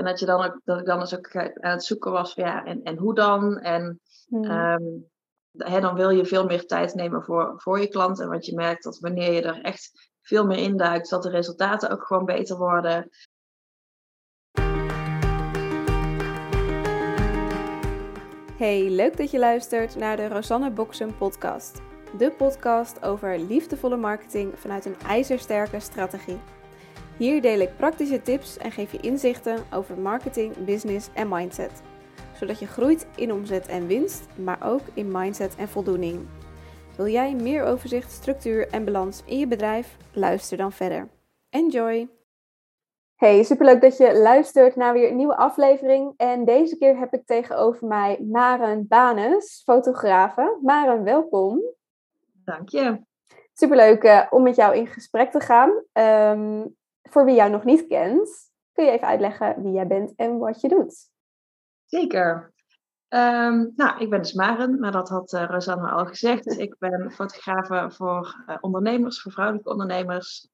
En dat, je dan ook, dat ik dan dus ook aan het zoeken was van ja, en, en hoe dan? En hè, dan wil je veel meer tijd nemen voor, voor je klant. En wat je merkt dat wanneer je er echt veel meer induikt, dat de resultaten ook gewoon beter worden. Hey, leuk dat je luistert naar de Rosanne Boksen podcast. De podcast over liefdevolle marketing vanuit een ijzersterke strategie. Hier deel ik praktische tips en geef je inzichten over marketing, business en mindset. Zodat je groeit in omzet en winst, maar ook in mindset en voldoening. Wil jij meer overzicht, structuur en balans in je bedrijf? Luister dan verder. Enjoy! Hey, superleuk dat je luistert naar weer een nieuwe aflevering. En deze keer heb ik tegenover mij Maren Banes, fotografe. Maren, welkom. Dank je. Superleuk uh, om met jou in gesprek te gaan. Um, voor wie jou nog niet kent, kun je even uitleggen wie jij bent en wat je doet? Zeker. Um, nou, ik ben dus Maren, maar dat had uh, Rosanne al gezegd. Ik ben fotografe voor uh, ondernemers, voor vrouwelijke ondernemers.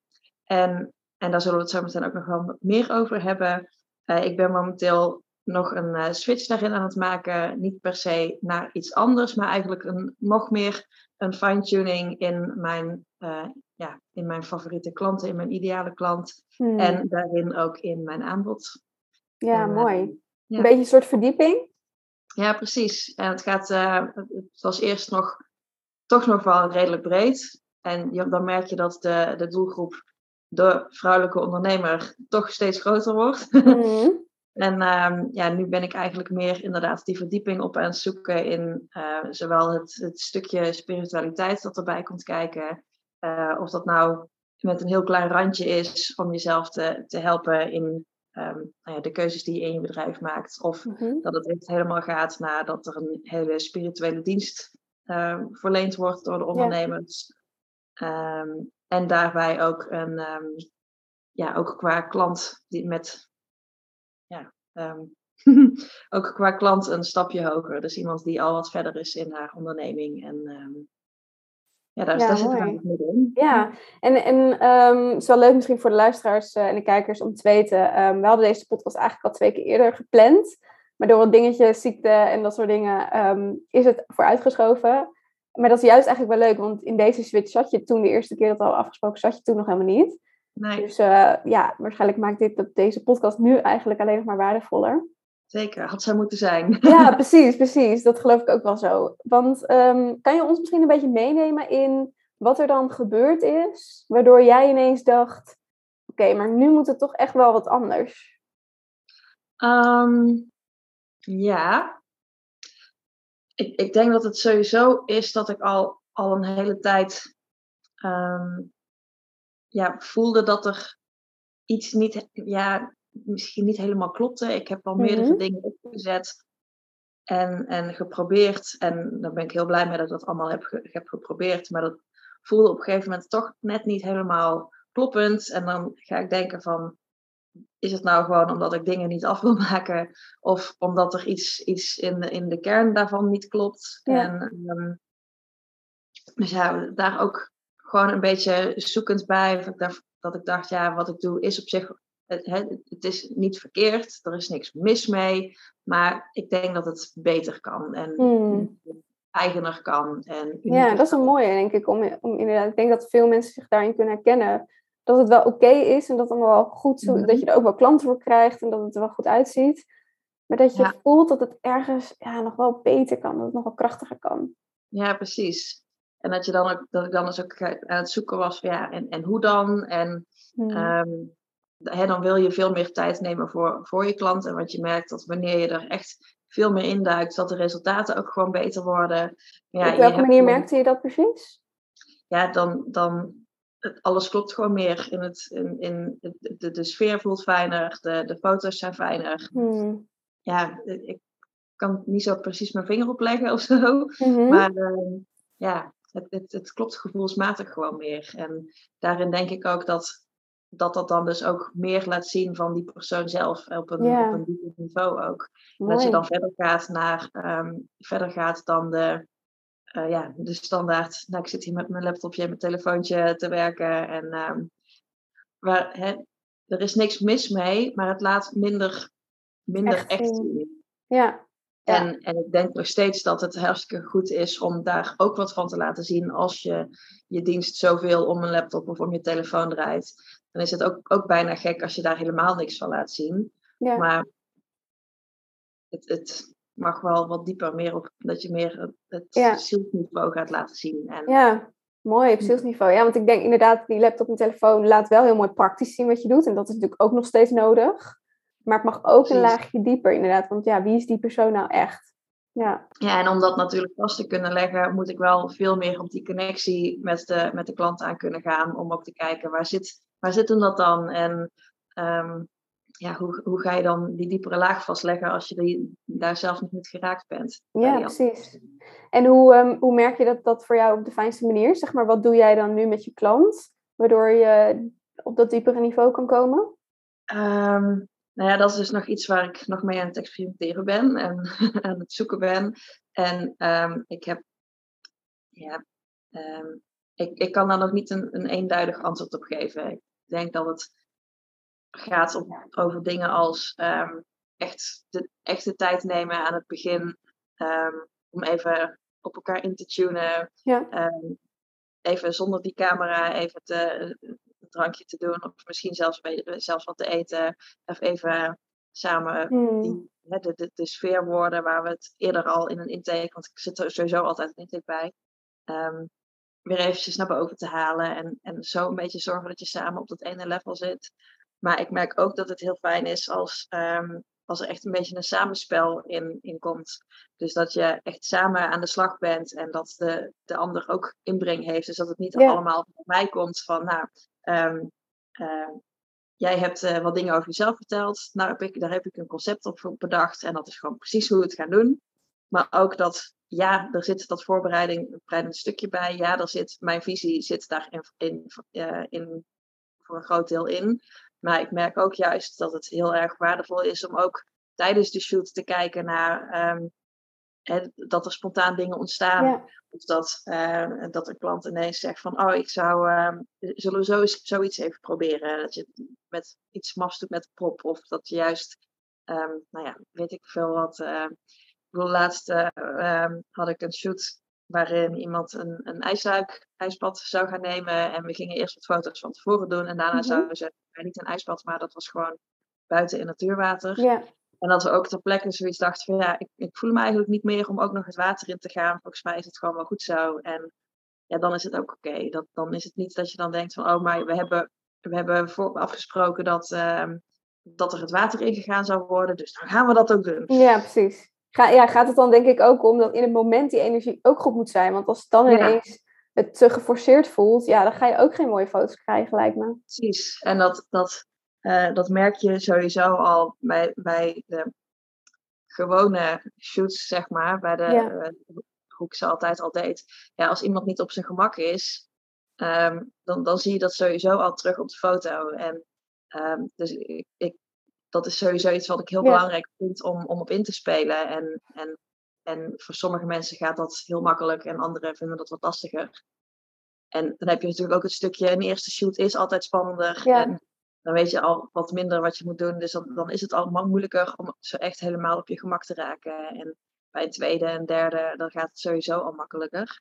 En en daar zullen we het zo meteen ook nog wel meer over hebben. Uh, ik ben momenteel nog een switch daarin aan het maken. Niet per se naar iets anders, maar eigenlijk een, nog meer een fine-tuning in mijn, ja, in mijn favoriete klanten, in mijn ideale klant. Hmm. En daarin ook in mijn aanbod. Ja, en, mooi. Ja. Een beetje een soort verdieping? Ja, precies. En het gaat, het was eerst nog, toch nog wel redelijk breed. En dan merk je dat de, de doelgroep de vrouwelijke ondernemer toch steeds groter wordt. Mm. en um, ja, nu ben ik eigenlijk meer inderdaad die verdieping op aan het zoeken in uh, zowel het, het, stukje spiritualiteit dat erbij komt kijken, uh, of dat nou met een heel klein randje is om jezelf te, te helpen in um, nou ja, de keuzes die je in je bedrijf maakt, of mm -hmm. dat het echt helemaal gaat naar dat er een hele spirituele dienst uh, verleend wordt door de ondernemers. Ja. Um, en daarbij ook een, um, ja, ook qua klant die met, ja, ook qua klant een stapje hoger. Dus iemand die al wat verder is in haar onderneming. En um, ja, daar, ja, daar zit het midden. Ja, en, en het is wel leuk misschien voor de luisteraars uh, en de kijkers om te weten. we hadden deze podcast eigenlijk al twee keer eerder gepland. Maar door wat dingetjes, ziekte en dat soort dingen, is het vooruitgeschoven. Maar dat is juist eigenlijk wel leuk, want in deze switch zat je toen de eerste keer dat al afgesproken, zat je toen nog helemaal niet. Nee. Dus uh, ja, waarschijnlijk maakt dit, deze podcast nu eigenlijk alleen nog maar waardevoller. Zeker, had zij moeten zijn. Ja, precies, precies. Dat geloof ik ook wel zo. Want um, kan je ons misschien een beetje meenemen in wat er dan gebeurd is, waardoor jij ineens dacht, oké, okay, maar nu moet het toch echt wel wat anders? Um, ja, ik, ik denk dat het sowieso is dat ik al, al een hele tijd um, ja, voelde dat er iets niet, ja, misschien niet helemaal klopte. Ik heb al meerdere Mhm. dingen opgezet en, en geprobeerd. En daar ben ik heel blij mee dat ik dat allemaal heb, ge- heb geprobeerd. Maar dat voelde op een gegeven moment toch net niet helemaal kloppend. En dan ga ik denken van, is het nou gewoon omdat ik dingen niet af wil maken? Of omdat er iets, iets in, de, in de kern daarvan niet klopt? Ja. En, ehm, dus ja, daar ook gewoon een beetje zoekend bij. Dat ik dacht, dat ik dacht ja, wat ik doe is op zich... Het, is niet verkeerd, er is niks mis mee. Maar ik denk dat het beter kan. En Hmm. eigener kan. En Ja, dat is een mooie, denk ik. Om, om inderdaad, ik denk dat veel mensen zich daarin kunnen herkennen. Dat het wel oké is en dat, het wel goed zo, Mhm. dat je er ook wel klanten voor krijgt en dat het er wel goed uitziet. Maar dat je Ja. voelt dat het ergens ja, nog wel beter kan, dat het nog wel krachtiger kan. Ja, precies. En dat, je dan ook, dat ik dan dus ook aan het zoeken was van ja, en, en hoe dan? En Hmm. ehm, hè, dan wil je veel meer tijd nemen voor, voor je klant. En wat je merkt dat wanneer je er echt veel meer induikt, dat de resultaten ook gewoon beter worden. Ja, Op welke manier gewoon- merkte je dat precies? Ja, dan, dan alles klopt gewoon meer. In het, in, in, de, de, de sfeer voelt fijner, de, de foto's zijn fijner. Hmm. Ja, ik kan niet zo precies mijn vinger opleggen of zo. Mhm. Maar ehm, ja, het, het, het klopt gevoelsmatig gewoon meer. En daarin denk ik ook dat dat, dat dan dus ook meer laat zien van die persoon zelf op een, op een dieper niveau ook. En dat je dan verder gaat naar ehm, verder gaat dan de, eh, ja, de standaard. Nou, ik zit hier met mijn laptopje en mijn telefoontje te werken. En ehm, waar, hè, er is niks mis mee, maar het laat minder minder Echt echt, zien. Ja. En, en ik denk nog steeds dat het hartstikke goed is om daar ook wat van te laten zien als je je dienst zoveel om een laptop of om je telefoon draait. Dan is het ook, ook bijna gek als je daar helemaal niks van laat zien. Ja. Maar het, het mag wel wat dieper, meer op, dat je meer het, Ja. zielsniveau gaat laten zien. En, Ja, mooi op zielsniveau. Ja, want ik denk inderdaad, die laptop en telefoon laat wel heel mooi praktisch zien wat je doet. En dat is natuurlijk ook nog steeds nodig. Maar het mag ook een laagje dieper, inderdaad. Want ja, wie is die persoon nou echt? Ja, Ja, en om dat natuurlijk vast te kunnen leggen, moet ik wel veel meer op die connectie met de, met de klant aan kunnen gaan. Om ook te kijken, waar zit, waar zit hem dat dan? En ehm, ja, hoe, hoe ga je dan die diepere laag vastleggen als je die, daar zelf nog niet geraakt bent? ja precies. En hoe, ehm, hoe merk je dat dat voor jou op de fijnste manier? Zeg maar, wat doe jij dan nu met je klant, waardoor je op dat diepere niveau kan komen? Ehm, nou ja, dat is dus nog iets waar ik nog mee aan het experimenteren ben en aan het zoeken ben. En ik heb, ja, ik, ik kan daar nog niet een, een eenduidig antwoord op geven. Ik denk dat het gaat om, over dingen als ehm, echt, de, echt de tijd nemen aan het begin. ehm, om even op elkaar in te tunen. Ja. Ehm, even zonder die camera even te, een drankje te doen. Of misschien zelfs, zelfs wat te eten. Of even samen Hmm. die, de, de, de sfeerwoorden waar we het eerder al in een intake, want ik zit er sowieso altijd een intake bij, weer eventjes naar boven te halen en, en zo een beetje zorgen dat je samen op dat ene level zit. Maar ik merk ook dat het heel fijn is als, ehm, als er echt een beetje een samenspel in, in komt. Dus dat je echt samen aan de slag bent en dat de, de ander ook inbreng heeft. Dus dat het niet allemaal van mij komt van, nou, ehm, ehm, jij hebt eh, wat dingen over jezelf verteld. Nou, heb ik, daar heb ik een concept op bedacht. En dat is gewoon precies hoe we het gaan doen. Maar ook dat, ja, er zit dat voorbereiding, voorbereidend stukje bij. Ja, er zit, mijn visie zit daar in, in, eh, in, voor een groot deel in. Maar ik merk ook juist dat het heel erg waardevol is om ook tijdens de shoot te kijken naar ehm, hè, dat er spontaan dingen ontstaan. Ja. Of dat, eh, dat een klant ineens zegt van, oh, ik zou, ehm, zullen we zo zoiets even proberen? Dat je met iets mafs doet met prop. Of dat je juist, ehm, nou ja, weet ik veel wat. Ik bedoel, laatst eh, ehm, had ik een shoot waarin iemand een, een ijsluik, ijsbad zou gaan nemen. En we gingen eerst wat foto's van tevoren doen. En daarna Mhm. zouden ze, niet een ijsbad, maar dat was gewoon buiten in natuurwater. Ja. En dat we ook ter plekke zoiets dachten van ja, ik, ik voel me eigenlijk niet meer om ook nog het water in te gaan. Volgens mij is het gewoon wel goed zo. En ja, dan is het ook oké. Dat Dan is het niet dat je dan denkt van oh, maar we hebben, we hebben voor, afgesproken dat, ehm, dat er het water ingegaan zou worden. Dus dan gaan we dat ook doen. Ja, precies. Ga, ja, gaat het dan denk ik ook om dat in het moment die energie ook goed moet zijn? Want als het dan Ja. ineens het te geforceerd voelt, ja, dan ga je ook geen mooie foto's krijgen, lijkt me. Precies. En dat, dat, eh, dat merk je sowieso al bij, bij de gewone shoots, zeg maar. Bij de, Ja. eh, hoe ik ze altijd al deed. Ja, als iemand niet op zijn gemak is, ehm, dan, dan zie je dat sowieso al terug op de foto. En ehm, dus ik, ik, dat is sowieso iets wat ik heel Ja. belangrijk vind om, om op in te spelen. En, en, en voor sommige mensen gaat dat heel makkelijk en anderen vinden dat wat lastiger. En dan heb je natuurlijk ook het stukje, een eerste shoot is altijd spannender. Ja. En dan weet je al wat minder wat je moet doen. Dus dan, dan is het al mo- moeilijker om zo echt helemaal op je gemak te raken. En bij een tweede en derde, dan gaat het sowieso al makkelijker.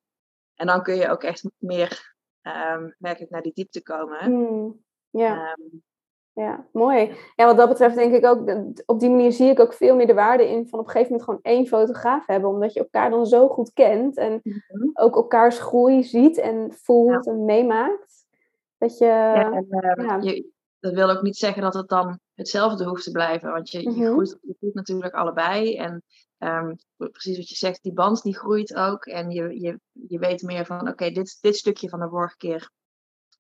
En dan kun je ook echt meer, ehm merk ik, naar die diepte komen. Hmm, ja. Ehm, Ja, mooi. Ja, wat dat betreft denk ik ook, op die manier zie ik ook veel meer de waarde in van op een gegeven moment gewoon één fotograaf hebben. Omdat je elkaar dan zo goed kent en Mhm. ook elkaars groei ziet en voelt en meemaakt. Dat je, ja, en, ja. Je, dat wil ook niet zeggen dat het dan hetzelfde hoeft te blijven. Want je, je, Mhm. groeit, je groeit natuurlijk allebei. En ehm, precies wat je zegt, die band die groeit ook. En je, je, je weet meer van, oké, dit, dit stukje van de vorige keer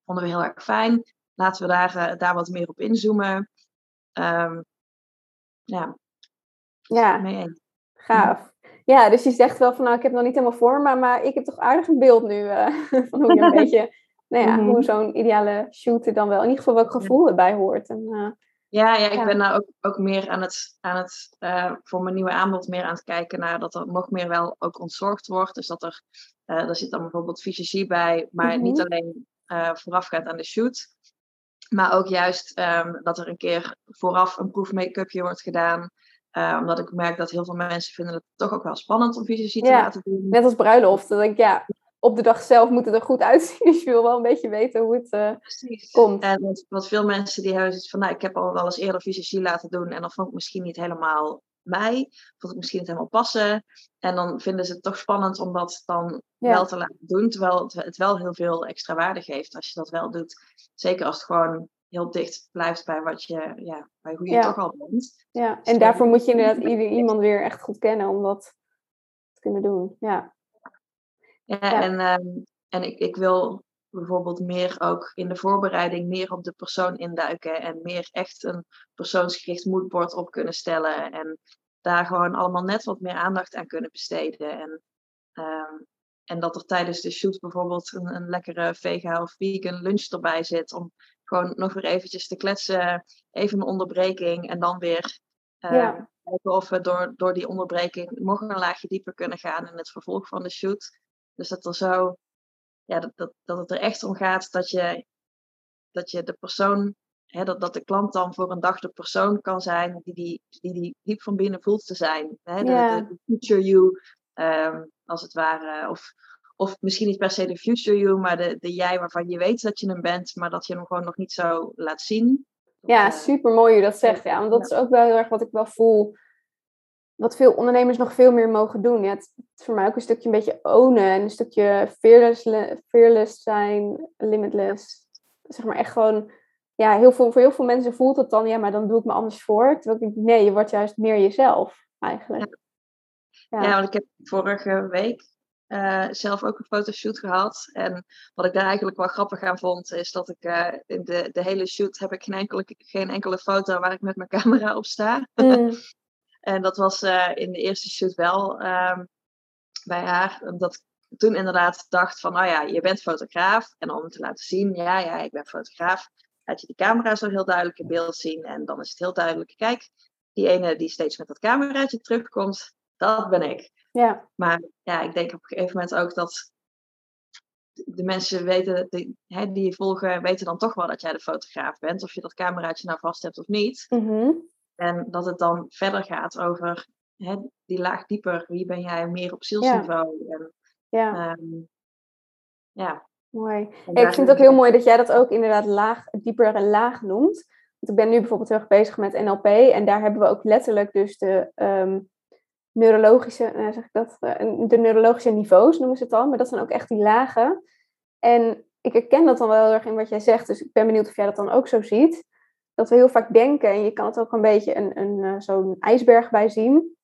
vonden we heel erg fijn. Laten we daar, eh, daar wat meer op inzoomen. Ehm, ja, ja, eens. gaaf. Ja, dus je zegt wel van nou, ik heb nog niet helemaal voor me, maar ik heb toch aardig een beeld nu eh, van hoe je een beetje, nou ja, Mhm. hoe zo'n ideale shoot er dan wel, in ieder geval welk gevoel erbij hoort. En, eh, Ja, ja, ik Ja. ben daar ook, ook meer aan het, aan het voor mijn nieuwe aanbod meer aan het kijken naar dat er nog meer wel ook ontzorgd wordt. Dus dat er, er zit dan bijvoorbeeld fysiologie bij, maar niet Mhm. alleen voorafgaat aan de shoot. Maar ook juist ehm, dat er een keer vooraf een proefmake-upje wordt gedaan. Uh, omdat ik merk dat heel veel mensen vinden het toch ook wel spannend om fysici te laten doen. Net als bruiloft. Dan denk ik, ja, op de dag zelf moet het er goed uitzien. Dus je wil wel een beetje weten hoe het uh, komt. En wat, veel mensen die hebben van, nou, ik heb al wel eens eerder fysici laten doen en dan vond ik misschien niet helemaal mij, vond ik misschien niet helemaal passen. En dan vinden ze het toch spannend om dat dan wel te laten doen, terwijl het, het, wel heel veel extra waarde geeft als je dat wel doet. Zeker als het gewoon heel dicht blijft bij wat je, ja, bij hoe je toch al bent. Ja, en daarvoor moet je inderdaad ieder, iemand weer echt goed kennen om dat te kunnen doen. Ja. Ja, en, ehm, en ik, ik wil bijvoorbeeld meer ook in de voorbereiding meer op de persoon induiken en meer echt een persoonsgericht moodboard op kunnen stellen en daar gewoon allemaal net wat meer aandacht aan kunnen besteden. En, ehm, en dat er tijdens de shoot bijvoorbeeld een, een lekkere vega of vegan lunch erbij zit om gewoon nog weer eventjes te kletsen, even een onderbreking en dan weer uh, kijken of we door, door die onderbreking nog een laagje dieper kunnen gaan in het vervolg van de shoot. Dus dat er zo, ja, dat, dat, dat het er echt om gaat dat je, dat je de persoon, hè, dat, dat de klant dan voor een dag de persoon kan zijn die die, die, die diep van binnen voelt te zijn. Hè? De, de, future you, um, als het ware. Of, of misschien niet per se de future you, maar de, de jij waarvan je weet dat je hem bent, maar dat je hem gewoon nog niet zo laat zien. Ja, uh, super mooi hoe je dat zegt. Ja, want dat is ook wel heel erg wat ik wel voel wat veel ondernemers nog veel meer mogen doen. Ja, het, is voor mij ook een stukje een beetje ownen en een stukje fearless, fearless zijn, limitless. Zeg maar echt gewoon, ja, heel veel, voor heel veel mensen voelt het dan, ja, maar dan doe ik me anders voor. Terwijl ik denk, nee, je wordt juist meer jezelf eigenlijk. Ja, ja. want ik heb vorige week uh, zelf ook een fotoshoot gehad. En wat ik daar eigenlijk wel grappig aan vond, is dat ik uh, in de, de hele shoot heb ik geen enkele, geen enkele foto waar ik met mijn camera op sta. Mm. En dat was uh, in de eerste shoot wel um, bij haar. Omdat ik toen inderdaad dacht van, nou ja, je bent fotograaf. En om te laten zien, ja, ja, ik ben fotograaf. Laat je die camera zo heel duidelijk in beeld zien. En dan is het heel duidelijk, kijk, die ene die steeds met dat cameraatje terugkomt, dat ben ik. Ja. Maar ja, ik denk op een gegeven moment ook dat de mensen weten, die, hè, die je volgen, weten dan toch wel dat jij de fotograaf bent. Of je dat cameraatje nou vast hebt of niet. Mm en dat het dan verder gaat over hè, die laag dieper. Wie ben jij meer op zielsniveau? Ja. En, ja. Um, ja. Mooi. ik vind het ook heel mooi dat jij dat ook inderdaad laag, dieper en laag noemt. Want ik ben nu bijvoorbeeld heel erg bezig met NLP. En daar hebben we ook letterlijk dus de um, neurologische, nou zeg ik dat, uh, de neurologische niveaus noemen ze het al. Maar dat zijn ook echt die lagen. En ik herken dat dan wel heel erg in wat jij zegt. Dus ik ben benieuwd of jij dat dan ook zo ziet dat we heel vaak denken, en je kan het ook een beetje een, een, uh, zo'n ijsberg bij zien,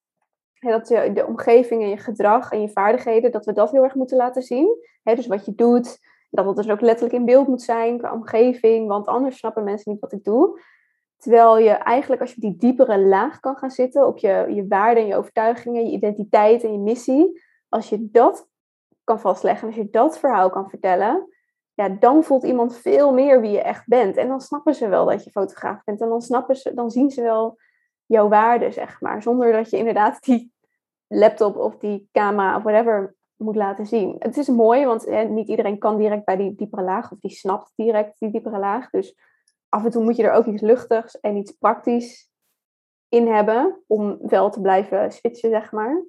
dat je de omgeving en je gedrag en je vaardigheden, dat we dat heel erg moeten laten zien. dus wat je doet, dat het dus ook letterlijk in beeld moet zijn qua omgeving, want anders snappen mensen niet wat ik doe. Terwijl je eigenlijk, als je die diepere laag kan gaan zitten, op je, je waarden en je overtuigingen, je identiteit en je missie, als je dat kan vastleggen, als je dat verhaal kan vertellen, ja, dan voelt iemand veel meer wie je echt bent. En dan snappen ze wel dat je fotograaf bent. En dan, snappen ze, dan zien ze wel jouw waarde, zeg maar. Zonder dat je inderdaad die laptop of die camera of whatever moet laten zien. Het is mooi, want hè, niet iedereen kan direct bij die diepere laag. Of die snapt direct die diepere laag. Dus af en toe moet je er ook iets luchtigs en iets praktisch in hebben. Om wel te blijven switchen, zeg maar.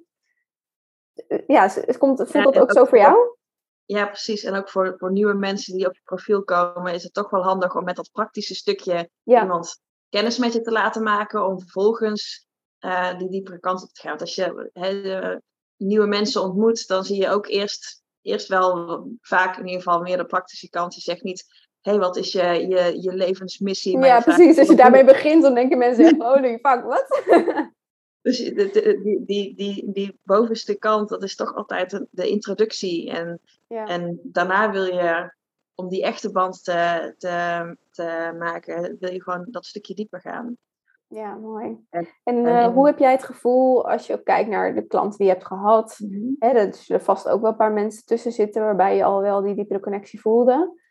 Ja, het, komt, voelt dat ook zo voor jou? Ja, precies. En ook voor, voor nieuwe mensen die op je profiel komen, is het toch wel handig om met dat praktische stukje iemand kennis met je te laten maken, om vervolgens uh, die diepere kant op te gaan. Want als je he, nieuwe mensen ontmoet, dan zie je ook eerst, eerst wel vaak in ieder geval meer de praktische kant. Je zegt niet, hé, hey, wat is je, je, je levensmissie? ja, precies. Als je daarmee begint, dan denken mensen echt, holy fuck, wat? Dus die, die, die, die bovenste kant, dat is toch altijd de introductie. En, en daarna wil je, om die echte band te, te, te maken, wil je gewoon dat stukje dieper gaan. Ja, mooi. En, en, uh, hoe heb jij het gevoel als je ook kijkt naar de klanten die je hebt gehad? Mm -hmm. hè, er zullen vast ook wel een paar mensen tussen zitten waarbij je al wel die diepere connectie voelde.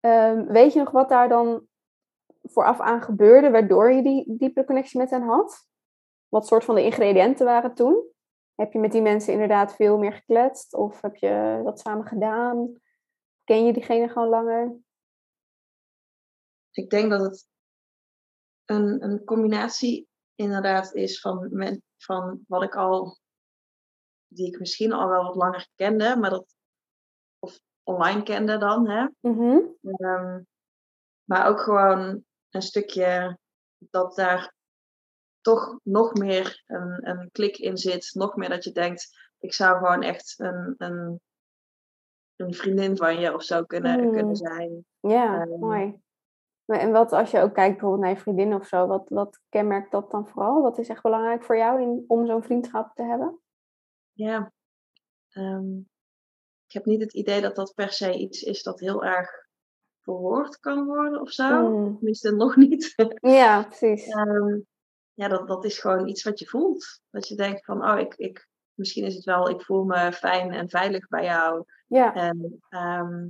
Um, weet je nog wat daar dan vooraf aan gebeurde, waardoor je die diepere connectie met hen had? Wat soort van de ingrediënten waren toen? Heb je met die mensen inderdaad veel meer gekletst? Of heb je dat samen gedaan? Ken je diegene gewoon langer? Ik denk dat het een, een combinatie inderdaad is van, men, van wat ik al, die ik misschien al wel wat langer kende, maar dat, of online kende dan, hè. Mhm. Ehm, maar ook gewoon een stukje dat daar toch nog meer een, een klik in zit. Nog meer dat je denkt, ik zou gewoon echt een, een, een vriendin van je of zo kunnen, Mm. kunnen zijn. Ja, Ehm. mooi. Maar En wat als je ook kijkt bijvoorbeeld naar je vriendin of zo, wat, wat kenmerkt dat dan vooral? Wat is echt belangrijk voor jou in, om zo'n vriendschap te hebben? Ja. Ehm, ik heb niet het idee dat dat per se iets is dat heel erg verwoord kan worden of zo. Mm. Tenminste, nog niet. Ja, precies. Ehm, ja, dat, dat is gewoon iets wat je voelt. Dat je denkt van, oh, ik, ik, misschien is het wel, ik voel me fijn en veilig bij jou. Ja, En ehm,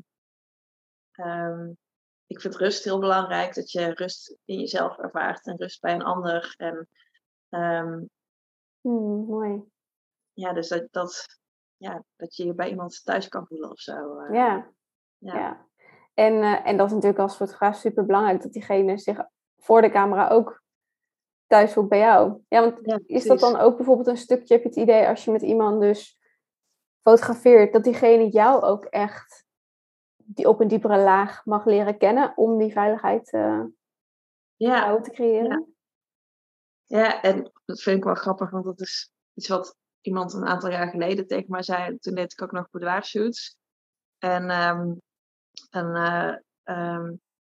ik vind rust heel belangrijk, dat je rust in jezelf ervaart en rust bij een ander. En Mm, mooi. ja, dus dat, dat, ja, dat je je bij iemand thuis kan voelen of zo. eh, Ja, ja. ja. En, eh, en dat is natuurlijk als fotograaf super belangrijk dat diegene zich voor de camera ook thuis voelt bij jou. Ja, want Ja, is dat dan ook bijvoorbeeld een stukje, heb je het idee als je met iemand dus fotografeert, dat diegene jou ook echt die op een diepere laag mag leren kennen om die veiligheid eh Ja, te creëren? Ja, en dat vind ik wel grappig, want dat is iets wat iemand een aantal jaar geleden tegen mij zei. Toen deed ik ook nog boudoir-shoots. En, ehm, en eh, ehm,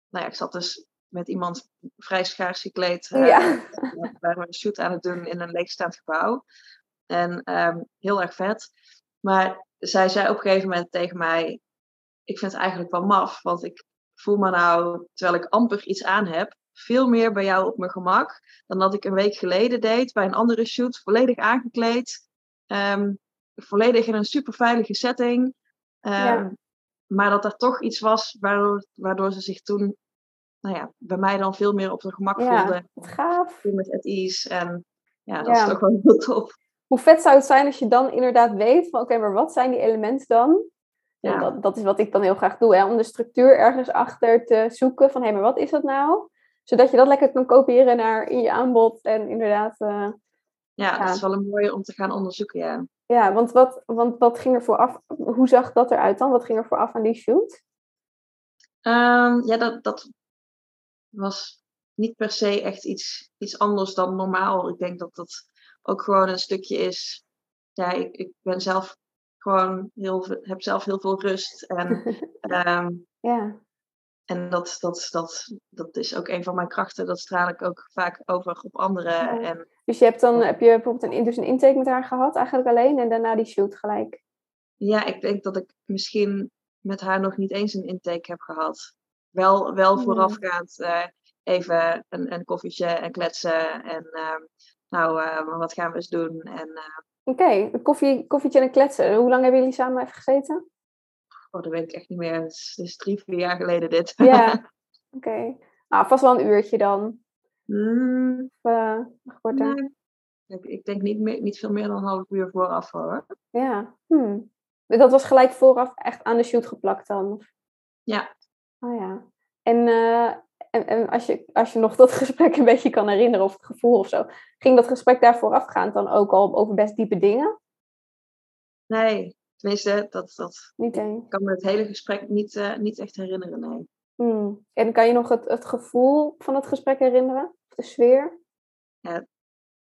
nou ja, ik zat dus met iemand vrij schaars gekleed. eh, Ja. we waren een shoot aan het doen in een leegstaand gebouw. En ehm, heel erg vet. Maar zij zei op een gegeven moment tegen mij: Ik vind het eigenlijk wel maf, want ik voel me nou, terwijl ik amper iets aan heb, veel meer bij jou op mijn gemak dan dat ik een week geleden deed bij een andere shoot, volledig aangekleed, ehm, volledig in een super veilige setting. Ehm, Ja. Maar dat er toch iets was waardoor, waardoor ze zich toen, nou ja, bij mij dan veel meer op hun gemak Ja, voelde. wat gaaf. Met at ease. En ja, dat Ja. is toch wel heel tof. Hoe vet zou het zijn als je dan inderdaad weet van oké, maar wat zijn die elementen dan? Ja. Dat, dat is wat ik dan heel graag doe, hè, om de structuur ergens achter te zoeken van hé, maar wat is dat nou? Zodat je dat lekker kan kopiëren naar in je aanbod en inderdaad, eh, Ja, Ja. dat is wel een mooie om te gaan onderzoeken, ja. ja, want wat, want wat ging er vooraf, hoe zag dat eruit dan? Wat ging er vooraf aan die shoot? Ehm, ja, dat, dat was niet per se echt iets, iets anders dan normaal. Ik denk dat dat ook gewoon een stukje is. Ja, ik, ik ben zelf gewoon heel, heb zelf heel veel rust. En, ehm, Ja, en dat, dat, dat, dat is ook een van mijn krachten. Dat straal ik ook vaak over op anderen. Ja. En dus je hebt dan, heb je bijvoorbeeld een, dus een intake met haar gehad, eigenlijk alleen, en daarna die shoot gelijk. ja, ik denk dat ik misschien met haar nog niet eens een intake heb gehad. Wel, wel voorafgaand eh, even een, een koffietje en kletsen. En ehm, nou, eh, wat gaan we eens doen? En eh, Oké, koffie, koffietje en kletsen. Hoe lang hebben jullie samen even gezeten? oh, dat weet ik echt niet meer. Het is, het is drie, vier jaar geleden dit. Ja, oké. Nou, vast wel een uurtje dan. Hmm, Of, korter. nee. ik, ik denk niet, meer, niet veel meer dan een half uur vooraf hoor. Ja. Hmm. Dat was gelijk vooraf echt aan de shoot geplakt dan? Ja. Oh ja. En, eh, en, en als, je, als je nog dat gesprek een beetje kan herinneren of het gevoel of zo. Ging dat gesprek daar voorafgaand dan ook al over best diepe dingen? Nee, tenminste, dat, dat Niet kan me het hele gesprek niet, eh, niet echt herinneren. Nee. Hmm. En kan je nog het, het gevoel van het gesprek herinneren? Of de sfeer?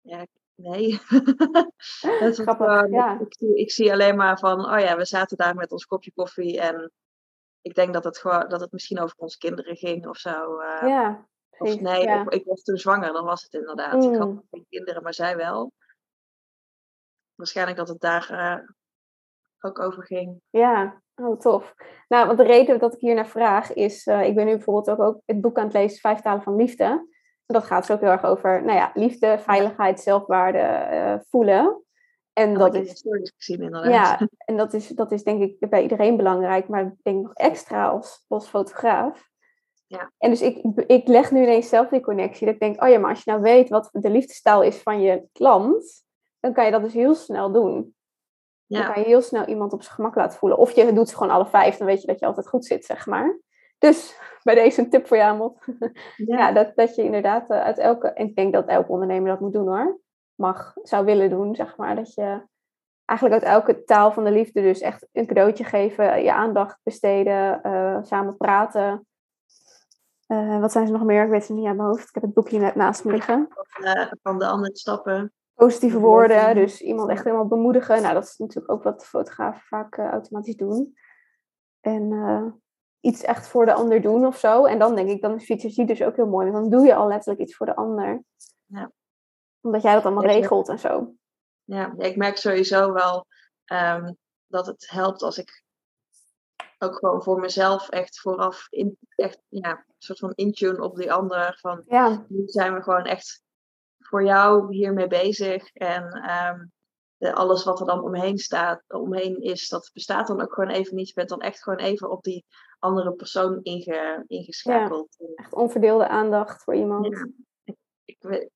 Ja, nee. Het was Grappig, gewoon- ja. ik, zie, ik zie alleen maar van, oh ja, we zaten daar met ons kopje koffie en ik denk dat het, gewoon, dat het misschien over onze kinderen ging of zo. eh, ja. of nee, ja. ik, ik was toen zwanger, dan was het inderdaad. Ik had Mm. nog geen kinderen, maar zij wel. Waarschijnlijk dat het daar eh, ook over ging. Ja, oh tof. Nou, want de reden dat ik hier naar vraag is, eh, ik ben nu bijvoorbeeld ook, ook het boek aan het lezen, Vijf Talen van Liefde. En dat gaat dus ook heel erg over, nou ja, liefde, veiligheid, zelfwaarde voelen. En Dat is, gezien inderdaad. ja, en dat is, dat is denk ik bij iedereen belangrijk, maar ik denk nog extra als, als fotograaf. Ja. En dus ik, ik leg nu ineens zelf die connectie, dat ik denk, oh ja, maar als je nou weet wat de liefdestaal is van je klant, dan kan je dat dus heel snel doen. Dan ja. kan je heel snel iemand op zijn gemak laten voelen. Of je doet ze gewoon alle vijf, dan weet je dat je altijd goed zit, zeg maar. dus bij deze een tip voor je aanbod. Ja, ja dat, dat je inderdaad uit elke, en ik denk dat elke ondernemer dat moet doen hoor, mag, zou willen doen, zeg maar. Dat je eigenlijk uit elke taal van de liefde dus echt een cadeautje geven, je aandacht besteden, samen praten. Uh, wat zijn ze nog meer? Ik weet het niet uit mijn hoofd. Ik heb het boekje net naast me liggen. Van de andere stappen. Positieve woorden, dus iemand echt helemaal bemoedigen. Nou, dat is natuurlijk ook wat fotografen vaak uh, automatisch doen. En iets echt voor de ander doen of zo. En dan denk ik, dan is feature dus ook heel mooi. Want dan doe je al letterlijk iets voor de ander. Ja. Omdat jij dat allemaal regelt en zo. Ja, ik merk sowieso wel um, dat het helpt als ik ook gewoon voor mezelf echt vooraf in, echt, ja, een soort van intune op die ander. Van ja. nu zijn we gewoon echt voor jou hiermee bezig. En ehm, de, alles wat er dan omheen staat, omheen is, dat bestaat dan ook gewoon even niet. Je bent dan echt gewoon even op die andere persoon inge, ingeschakeld. echt onverdeelde aandacht voor iemand. Ja, ik, ik,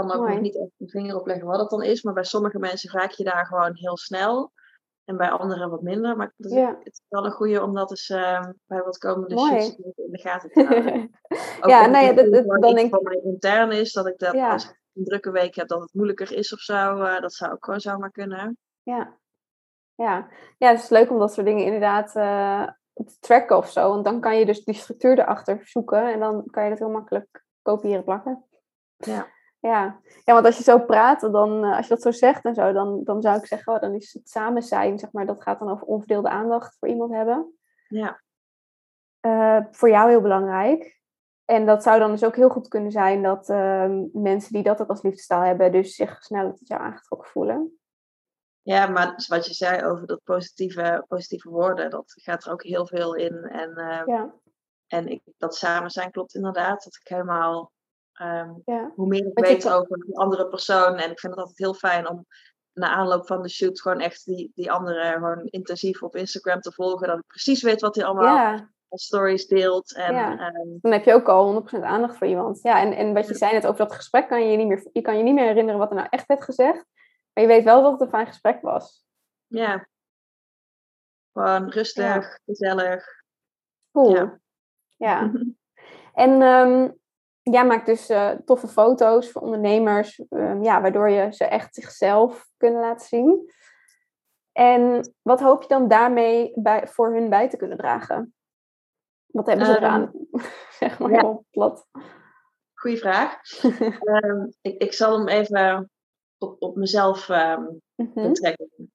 kan ook nog niet echt een vinger opleggen wat het dan is. Maar bij sommige mensen raak je daar gewoon heel snel. En bij anderen wat minder. Maar het is wel een goede om dat eens uh, bij wat komende Mooi. shoots in de gaten te houden. ja, nee, dat, dat, dan denk ik... mij intern is, dat ik dat als ik een drukke week heb, dat het moeilijker is of zo. Uh, dat zou ook gewoon zomaar kunnen. Ja. Ja. ja, het is leuk om dat soort dingen inderdaad uh, te tracken of zo. Want dan kan je dus die structuur erachter zoeken. En dan kan je dat heel makkelijk kopiëren plakken. Ja. Ja. ja, want als je zo praat, dan, eh, als je dat zo zegt en zo, dan, dan zou ik zeggen, oh, dan is het samen zijn, zeg maar, dat gaat dan over onverdeelde aandacht voor iemand hebben. Ja. Uh, voor jou heel belangrijk. En dat zou dan dus ook heel goed kunnen zijn dat uh, mensen die dat ook als liefdestaal hebben, dus zich sneller tot jou aangetrokken voelen. Ja, maar wat je zei over dat positieve, positieve woorden, dat gaat er ook heel veel in. En, uh, ja. en ik, dat samen zijn klopt inderdaad. Dat ik helemaal Ehm, ja. Hoe meer ik weet over een andere persoon. En ik vind het altijd heel fijn om na aanloop van de shoot gewoon echt die, die andere gewoon intensief op Instagram te volgen. Dat ik precies weet wat hij allemaal ja. stories deelt. En, ehm, Dan heb je ook al 100% aandacht voor iemand. Ja, en, en wat je zei net over dat gesprek, kan je, je, niet meer, je kan je niet meer herinneren wat er nou echt werd gezegd. Maar je weet wel dat het een fijn gesprek was. Ja. Gewoon rustig, gezellig. Cool. Ja. ja. en um, jij maakt dus uh, toffe foto's voor ondernemers, um, ja, waardoor je ze echt zichzelf kunnen laten zien. En wat hoop je dan daarmee bij, voor hun bij te kunnen dragen? Wat hebben ze eraan? Um, zeg maar ja. heel plat. Goeie vraag. um, ik, ik zal hem even op, op mezelf um, betrekken.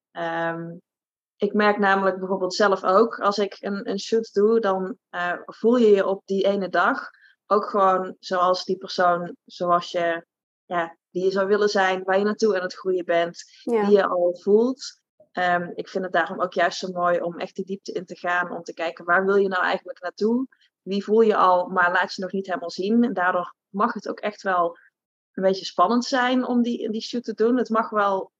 ik merk namelijk bijvoorbeeld zelf ook, als ik een, een shoot doe, dan uh, voel je je op die ene dag ook gewoon zoals die persoon, zoals je, ja, die je zou willen zijn, waar je naartoe aan het groeien bent, die je al voelt. Um, ik vind het daarom ook juist zo mooi om echt die diepte in te gaan, om te kijken waar wil je nou eigenlijk naartoe? Wie voel je al, maar laat je nog niet helemaal zien. En daardoor mag het ook echt wel een beetje spannend zijn om die, die shoot te doen. Het mag wel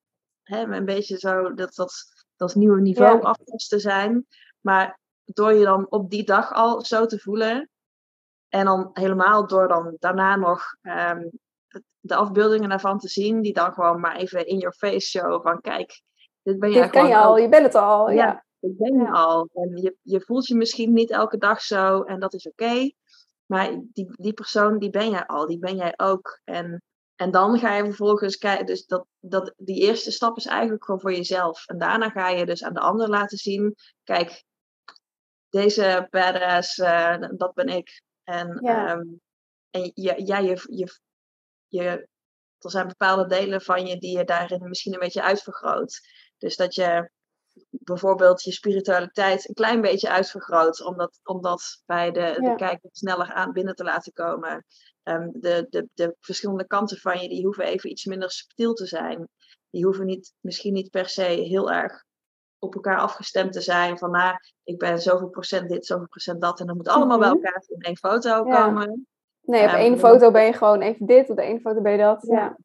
hè, een beetje zo dat, dat, dat nieuwe niveau ja. te zijn. Maar door je dan op die dag al zo te voelen, en dan helemaal door dan daarna nog um, de afbeeldingen daarvan te zien, die dan gewoon maar even in your face show van kijk, dit ben je dit kan je al, je bent het al. Ja, ja. dit ben je al. En je, je voelt je misschien niet elke dag zo en dat is oké. maar die, die persoon, die ben jij al, die ben jij ook. En, en dan ga je vervolgens kijken, dus dat, dat, die eerste stap is eigenlijk gewoon voor jezelf. En daarna ga je dus aan de ander laten zien, kijk, deze badass, uh, dat ben ik. En, ja. Ehm, en ja, ja je, je, je, er zijn bepaalde delen van je die je daarin misschien een beetje uitvergroot. Dus dat je bijvoorbeeld je spiritualiteit een klein beetje uitvergroot, om dat, om dat bij de, de kijker sneller aan binnen te laten komen. Um, de, de, de verschillende kanten van je, die hoeven even iets minder subtiel te zijn. Die hoeven niet, misschien niet per se heel erg op elkaar afgestemd te zijn. Van nou, ik ben zoveel procent dit, zoveel procent dat. En dan moet allemaal bij mhm. elkaar in één foto komen. Nee, op um, één foto ben je gewoon even dit, op de één foto ben je dat. Ja.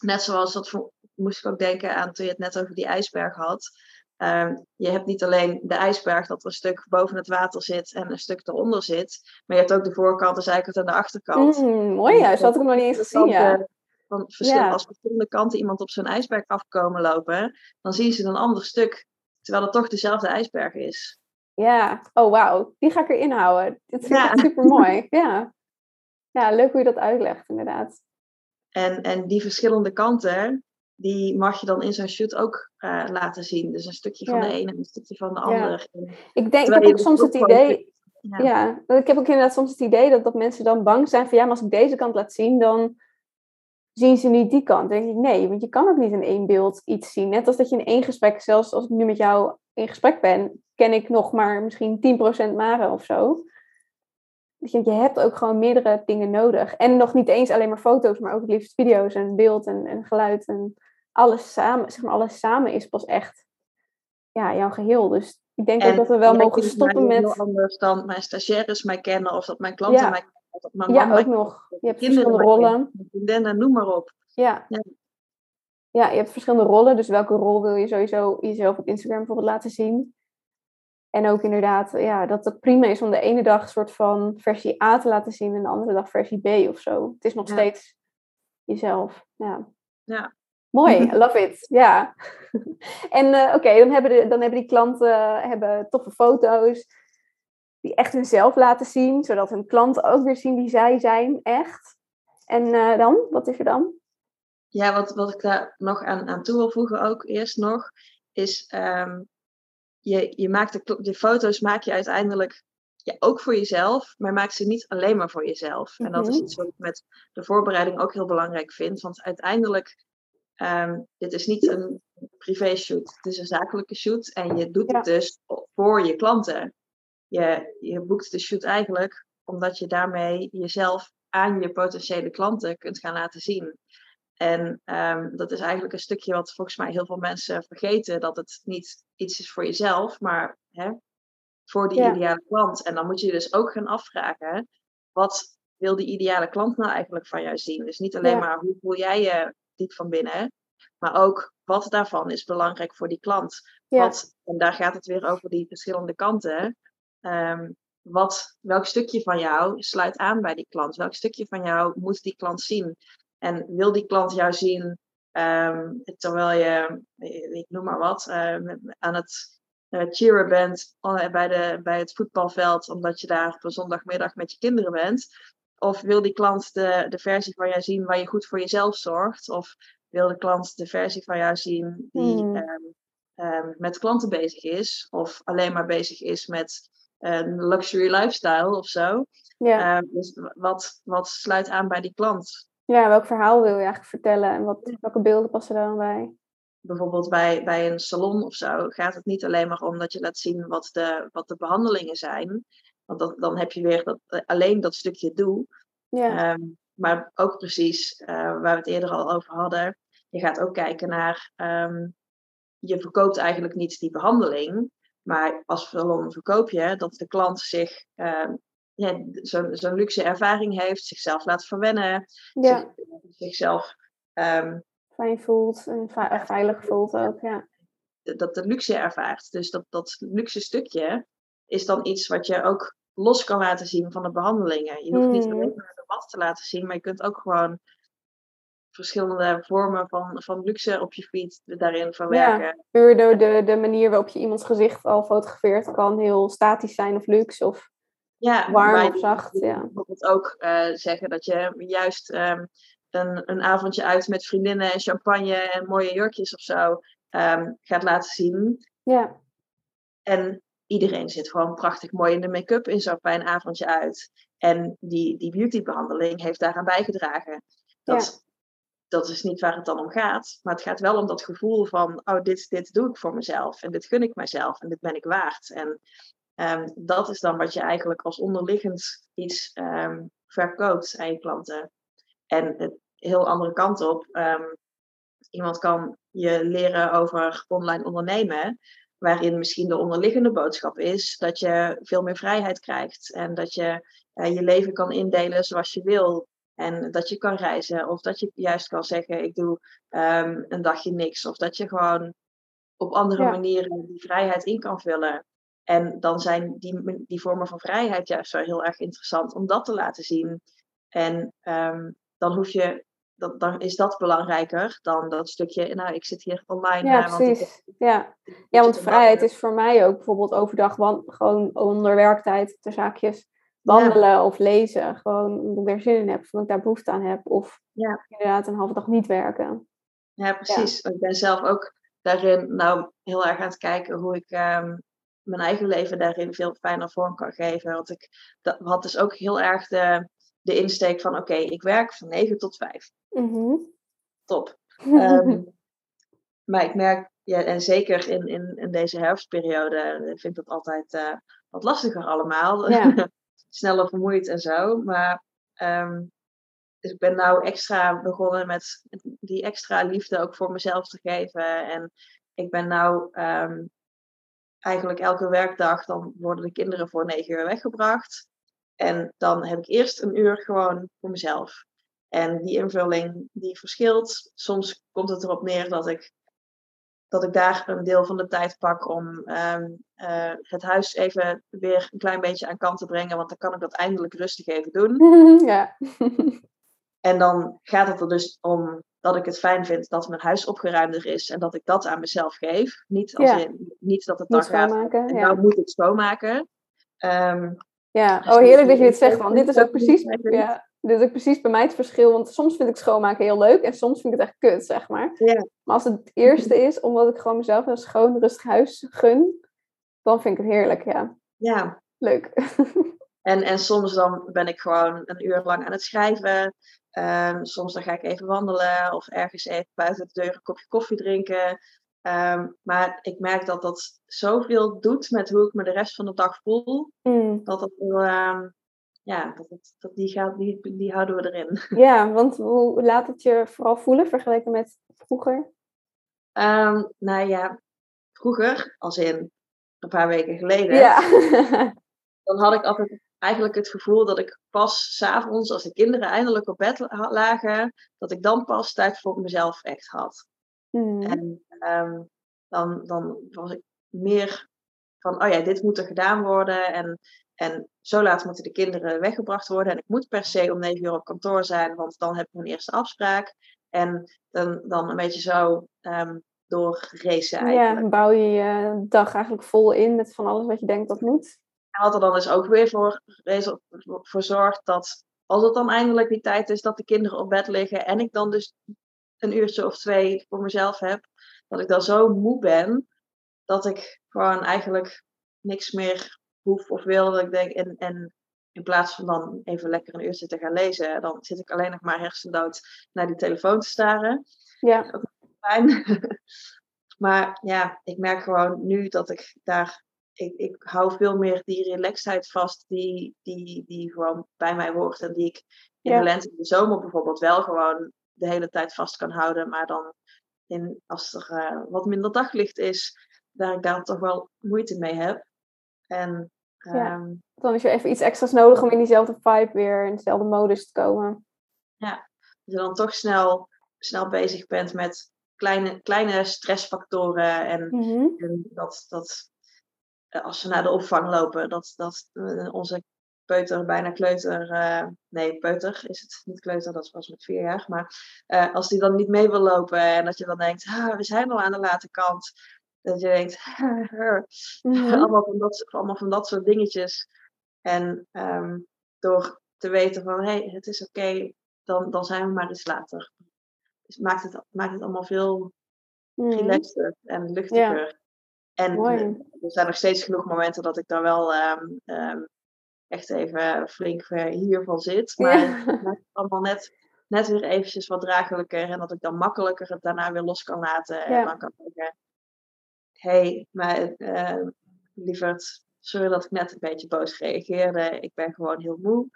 Net zoals dat moest ik ook denken aan toen je het net over die ijsberg had. Um, je hebt niet alleen de ijsberg dat er een stuk boven het water zit en een stuk eronder zit. Maar je hebt ook de voorkant, de zijkant en de achterkant. Mm, mooi juist, dat had ik nog niet eens gezien. Ja. Van verschillende, Als verschillende kanten iemand op zo'n ijsberg afkomen lopen, dan zien ze een ander stuk Terwijl het toch dezelfde ijsberg is. Ja, oh wauw, die ga ik erin houden. Dit vind ik super mooi. Ja. ja, leuk hoe je dat uitlegt, inderdaad. En, en die verschillende kanten, die mag je dan in zo'n shoot ook uh, laten zien. Dus een stukje van de ene en een stukje van de andere. Ik denk, ik heb ook soms het idee. Ja. ja. ik heb ook inderdaad soms het idee dat, dat mensen dan bang zijn van ja, maar als ik deze kant laat zien, dan zien ze niet die kant. Dan denk ik nee, want je kan ook niet in één beeld iets zien. Net als dat je in één gesprek, zelfs als ik nu met jou in gesprek ben, ken ik nog maar misschien 10% Mare of zo. Dus je hebt ook gewoon meerdere dingen nodig. En nog niet eens alleen maar foto's, maar ook het liefst video's en beeld en, en geluid en alles samen. Zeg maar, alles samen is pas echt ja, jouw geheel. Dus ik denk ook dat we wel mogen stoppen met... heel anders dan mijn stagiaires mij kennen of dat mijn klanten mij ja, ook nog. Je hebt verschillende rollen. Vriendinnen, noem maar op. Ja. ja. Ja, je hebt verschillende rollen. Dus welke rol wil je sowieso jezelf op Instagram bijvoorbeeld laten zien? En ook inderdaad, ja, dat het prima is om de ene dag een soort van versie A te laten zien en de andere dag versie B of zo. Het is nog steeds jezelf. Ja. ja. Mooi, I love it. Ja. en uh, oké, dan, hebben de, dan hebben die klanten uh, hebben toffe foto's die echt hunzelf laten zien, zodat hun klanten ook weer zien wie zij zijn, echt. En uh, dan, wat is er dan? Ja, wat, wat ik daar nog aan, aan toe wil voegen ook eerst nog, is um, je, je, maakt de, de foto's maak je uiteindelijk ja, ook voor jezelf, maar maak ze niet alleen maar voor jezelf. En dat is mhm. iets wat ik met de voorbereiding ook heel belangrijk vind. Want uiteindelijk, um, dit is niet een privé shoot, het is een zakelijke shoot. En je doet het dus voor je klanten. Je, je boekt de shoot eigenlijk omdat je daarmee jezelf aan je potentiële klanten kunt gaan laten zien. En um, dat is eigenlijk een stukje wat volgens mij heel veel mensen vergeten. Dat het niet iets is voor jezelf, maar hè, voor die ideale klant. En dan moet je je dus ook gaan afvragen. Wat wil die ideale klant nou eigenlijk van jou zien? Dus niet alleen maar hoe voel jij je diep van binnen. Maar ook wat daarvan is belangrijk voor die klant. Wat, en daar gaat het weer over die verschillende kanten. Um, wat, welk stukje van jou sluit aan bij die klant? Welk stukje van jou moet die klant zien? En wil die klant jou zien ehm, terwijl je, ik noem maar wat, uh, aan het uh, cheeren bent bij, de, bij het voetbalveld, omdat je daar op een zondagmiddag met je kinderen bent? Of wil die klant de, de versie van jou zien waar je goed voor jezelf zorgt? Of wil de klant de versie van jou zien die hmm. Ehm, ehm, met klanten bezig is? Of alleen maar bezig is met een luxury lifestyle of zo? Ja. dus wat, wat sluit aan bij die klant? Ja, welk verhaal wil je eigenlijk vertellen en wat, welke beelden passen daar dan bij? Bijvoorbeeld bij, bij een salon of zo gaat het niet alleen maar om dat je laat zien wat de, wat de behandelingen zijn. Want dat, dan heb je weer dat, eh, alleen dat stukje doe. Ja. Um, maar ook precies uh, waar we het eerder al over hadden. Je gaat ook kijken naar, um, je verkoopt eigenlijk niet die behandeling. Maar als salon verkoop je dat de klant zich ja, zo'n luxe ervaring heeft, zichzelf laat verwennen, ja. zichzelf um, fijn voelt en veilig voelt ook. Ja. Dat de luxe ervaart. Dus dat, dat luxe stukje is dan iets wat je ook los kan laten zien van de behandelingen. Je hoeft niet hmm. alleen maar de wat te laten zien, maar je kunt ook gewoon verschillende vormen van, van luxe op je feed daarin verwerken. Ja, puur door de, de manier waarop je iemands gezicht al fotografeert kan heel statisch zijn of luxe of ja, warm of zacht. Ja. Bijvoorbeeld ook uh, zeggen dat je juist um, een, een avondje uit met vriendinnen en champagne en mooie jurkjes of zo um, gaat laten zien. Ja. En iedereen zit gewoon prachtig mooi in de make-up in zo'n fijn avondje uit. En die, die beautybehandeling heeft daaraan bijgedragen. Dat, dat is niet waar het dan om gaat. Maar het gaat wel om dat gevoel van, oh, dit, dit doe ik voor mezelf. En dit gun ik mezelf. En dit ben ik waard. En Um, dat is dan wat je eigenlijk als onderliggend iets um, verkoopt aan je klanten. En het heel andere kant op. Um, iemand kan je leren over online ondernemen, waarin misschien de onderliggende boodschap is dat je veel meer vrijheid krijgt en dat je uh, je leven kan indelen zoals je wil. En dat je kan reizen, of dat je juist kan zeggen: Ik doe een dagje niks. Of dat je gewoon op andere manieren die vrijheid in kan vullen. En dan zijn die, die vormen van vrijheid juist wel heel erg interessant om dat te laten zien. En um, dan hoef je dat, dan is dat belangrijker dan dat stukje, nou, ik zit hier online. Ja, precies. ja. ja, want vrijheid is voor mij ook bijvoorbeeld overdag gewoon onder werktijd, de zaakjes, wandelen of lezen. Gewoon omdat ik er zin in heb, omdat ik daar behoefte aan heb. Of ja. inderdaad een halve dag niet werken. Ja, precies. Ik ben zelf ook daarin nou heel erg aan het kijken hoe ik ehm, mijn eigen leven daarin veel fijner vorm kan geven. Want ik dat had dus ook heel erg de, de insteek van oké, ik werk van 9 tot 5. Mhm. Top. Ehm, maar ik merk, ja, en zeker in, in, in deze herfstperiode vind ik dat altijd uh, wat lastiger allemaal. Ja. Sneller vermoeid en zo. Maar um, dus ik ben nou extra begonnen met die extra liefde ook voor mezelf te geven. En ik ben nou um, eigenlijk elke werkdag, dan worden de kinderen voor negen uur weggebracht. En dan heb ik eerst een uur gewoon voor mezelf. En die invulling die verschilt. Soms komt het erop neer dat ik, dat ik daar een deel van de tijd pak om um, uh, het huis even weer een klein beetje aan kant te brengen. Want dan kan ik dat eindelijk rustig even doen. Ja. en dan gaat het er dus om dat ik het fijn vind dat mijn huis opgeruimder is en dat ik dat aan mezelf geef. Niet, als in, niet dat het dan gaat. En nou moet ik schoonmaken. Um, ja, dus oh heerlijk dat je dit zegt, want dit is ook precies, ja, dit is ook precies bij mij het verschil. Want soms vind ik schoonmaken heel leuk en soms vind ik het echt kut, zeg maar. Ja. Maar als het eerste is, omdat ik gewoon mezelf een schoon, rustig huis gun, dan vind ik het heerlijk, ja. Ja. Leuk. En, en soms dan ben ik gewoon een uur lang aan het schrijven. Um, soms dan ga ik even wandelen of ergens even buiten de deur een kopje koffie drinken. Ehm, maar ik merk dat dat zoveel doet met hoe ik me de rest van de dag voel. Mm. Dat dat um, ja, dat, dat die, gaat, die, die houden we erin. Ja, want hoe laat het je vooral voelen vergeleken met vroeger? Um, nou ja, vroeger, als in een paar weken geleden, ja. dan had ik altijd eigenlijk het gevoel dat ik pas s'avonds, als de kinderen eindelijk op bed lagen, dat ik dan pas tijd voor mezelf echt had. Mm. En um, dan, dan was ik meer van, oh ja, dit moet er gedaan worden. En, en zo laat moeten de kinderen weggebracht worden. En ik moet per se om negen uur op kantoor zijn, want dan heb ik mijn eerste afspraak. En dan, dan een beetje zo um, doorracen eigenlijk. Ja, bouw je je dag eigenlijk vol in met van alles wat je denkt dat moet. En wat er dan is ook weer voor, voor zorgt dat als het dan eindelijk die tijd is dat de kinderen op bed liggen en ik dan dus een uurtje of twee voor mezelf heb, dat ik dan zo moe ben dat ik gewoon eigenlijk niks meer hoef of wil. Dat ik denk, en, en in plaats van dan even lekker een uurtje te gaan lezen, dan zit ik alleen nog maar hersendood naar die telefoon te staren. Ja. Dat is fijn. maar ja, ik merk gewoon nu dat ik daar. Ik, ik hou veel meer die relaxedheid vast die, die, die gewoon bij mij hoort. En die ik in de lente en de zomer bijvoorbeeld wel gewoon de hele tijd vast kan houden. Maar dan in, als er uh, wat minder daglicht is, daar ik daar toch wel moeite mee heb. En, um, dan is er even iets extra's nodig om in diezelfde vibe weer, in dezelfde modus te komen. Ja, dat je dan toch snel, snel bezig bent met kleine, kleine stressfactoren. En, mhm. en dat, dat eh, als we naar de opvang lopen, dat, dat uh, onze peuter, bijna kleuter. Uh, nee, peuter is het niet kleuter, dat was met vier jaar. Maar uh, als die dan niet mee wil lopen en dat je dan denkt, ah, we zijn al aan de late kant. Dat je denkt, mm-hmm. allemaal, van dat, allemaal van dat soort dingetjes. En um, door te weten van, hé, hey, het is oké, okay, dan, dan zijn we maar iets later. Dus maakt het, maakt het allemaal veel mm-hmm. relaxter en luchtiger. Ja. En Mooi. er zijn nog steeds genoeg momenten dat ik daar wel um, um, echt even flink hiervan zit. Maar het maakt het allemaal net, net weer eventjes wat draaglijker. En dat ik dan makkelijker het daarna weer los kan laten. En dan kan zeggen, hey, maar uh, lieverd, sorry dat ik net een beetje boos reageerde. Ik ben gewoon heel moe.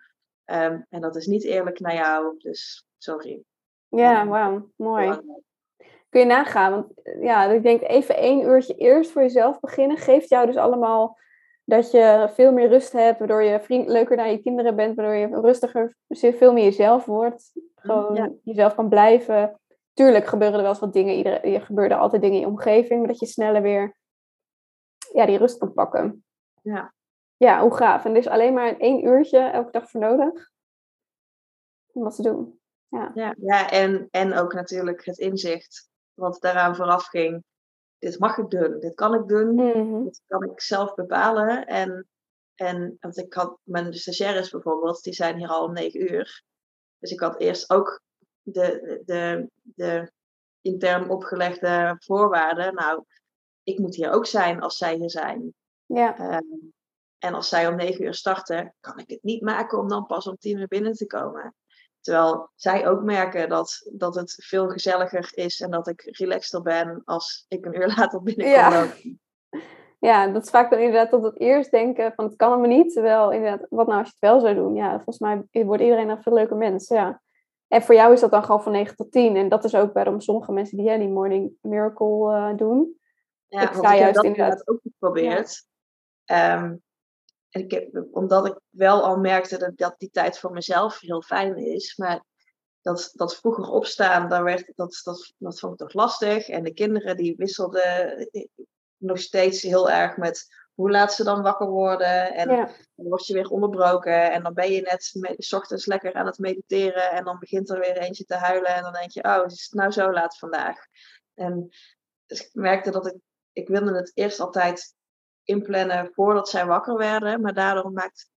Um, en dat is niet eerlijk naar jou, dus sorry. Ja, um, wauw, mooi. Kun je nagaan, want ja, ik denk even één uurtje eerst voor jezelf beginnen, geeft jou dus allemaal dat je veel meer rust hebt, waardoor je vriend, leuker naar je kinderen bent, waardoor je rustiger, veel meer jezelf wordt. Gewoon jezelf kan blijven. Tuurlijk gebeuren er wel eens wat dingen, iedereen, er gebeuren altijd dingen in je omgeving, maar dat je sneller weer ja, die rust kan pakken. Ja. Ja, hoe gaaf. En er is alleen maar één uurtje elke dag voor nodig om dat te doen. Ja, ja, ja en, en ook natuurlijk het inzicht wat daaraan vooraf ging. Dit mag ik doen, dit kan ik doen, Mhm. dit kan ik zelf bepalen. En, en want ik had mijn stagiaires bijvoorbeeld, die zijn hier al om negen uur. Dus ik had eerst ook de, de, de intern opgelegde voorwaarden. Nou, ik moet hier ook zijn als zij hier zijn. Ja, Ehm, en als zij om negen uur starten, kan ik het niet maken om dan pas om tien uur binnen te komen. Terwijl zij ook merken dat, dat het veel gezelliger is en dat ik relaxter ben als ik een uur later binnenkom. Ja. ja, dat is vaak dan inderdaad tot het eerst denken van het kan allemaal niet. Terwijl inderdaad, wat nou als je het wel zou doen? Ja, volgens mij wordt iedereen een veel leuker mens. Ja. En voor jou is dat dan gewoon van 9 tot 10. En dat is ook waarom sommige mensen die hè, die morning miracle eh, doen. Ja, Ik sta ik juist dat inderdaad- ook geprobeerd. Ehm, en ik heb, omdat ik wel al merkte dat, dat die tijd voor mezelf heel fijn is. Maar dat, dat vroeger opstaan, daar werd, dat, dat, dat vond ik toch lastig. En de kinderen die wisselden eh, nog steeds heel erg met hoe laat ze dan wakker worden. En Ja, dan word je weer onderbroken. En dan ben je net me- s ochtends lekker aan het mediteren. En dan begint er weer eentje te huilen. En dan denk je, oh, is het nou zo laat vandaag? En dus ik merkte dat ik, ik wilde het eerst altijd inplannen voordat zij wakker werden. Maar daardoor maakt,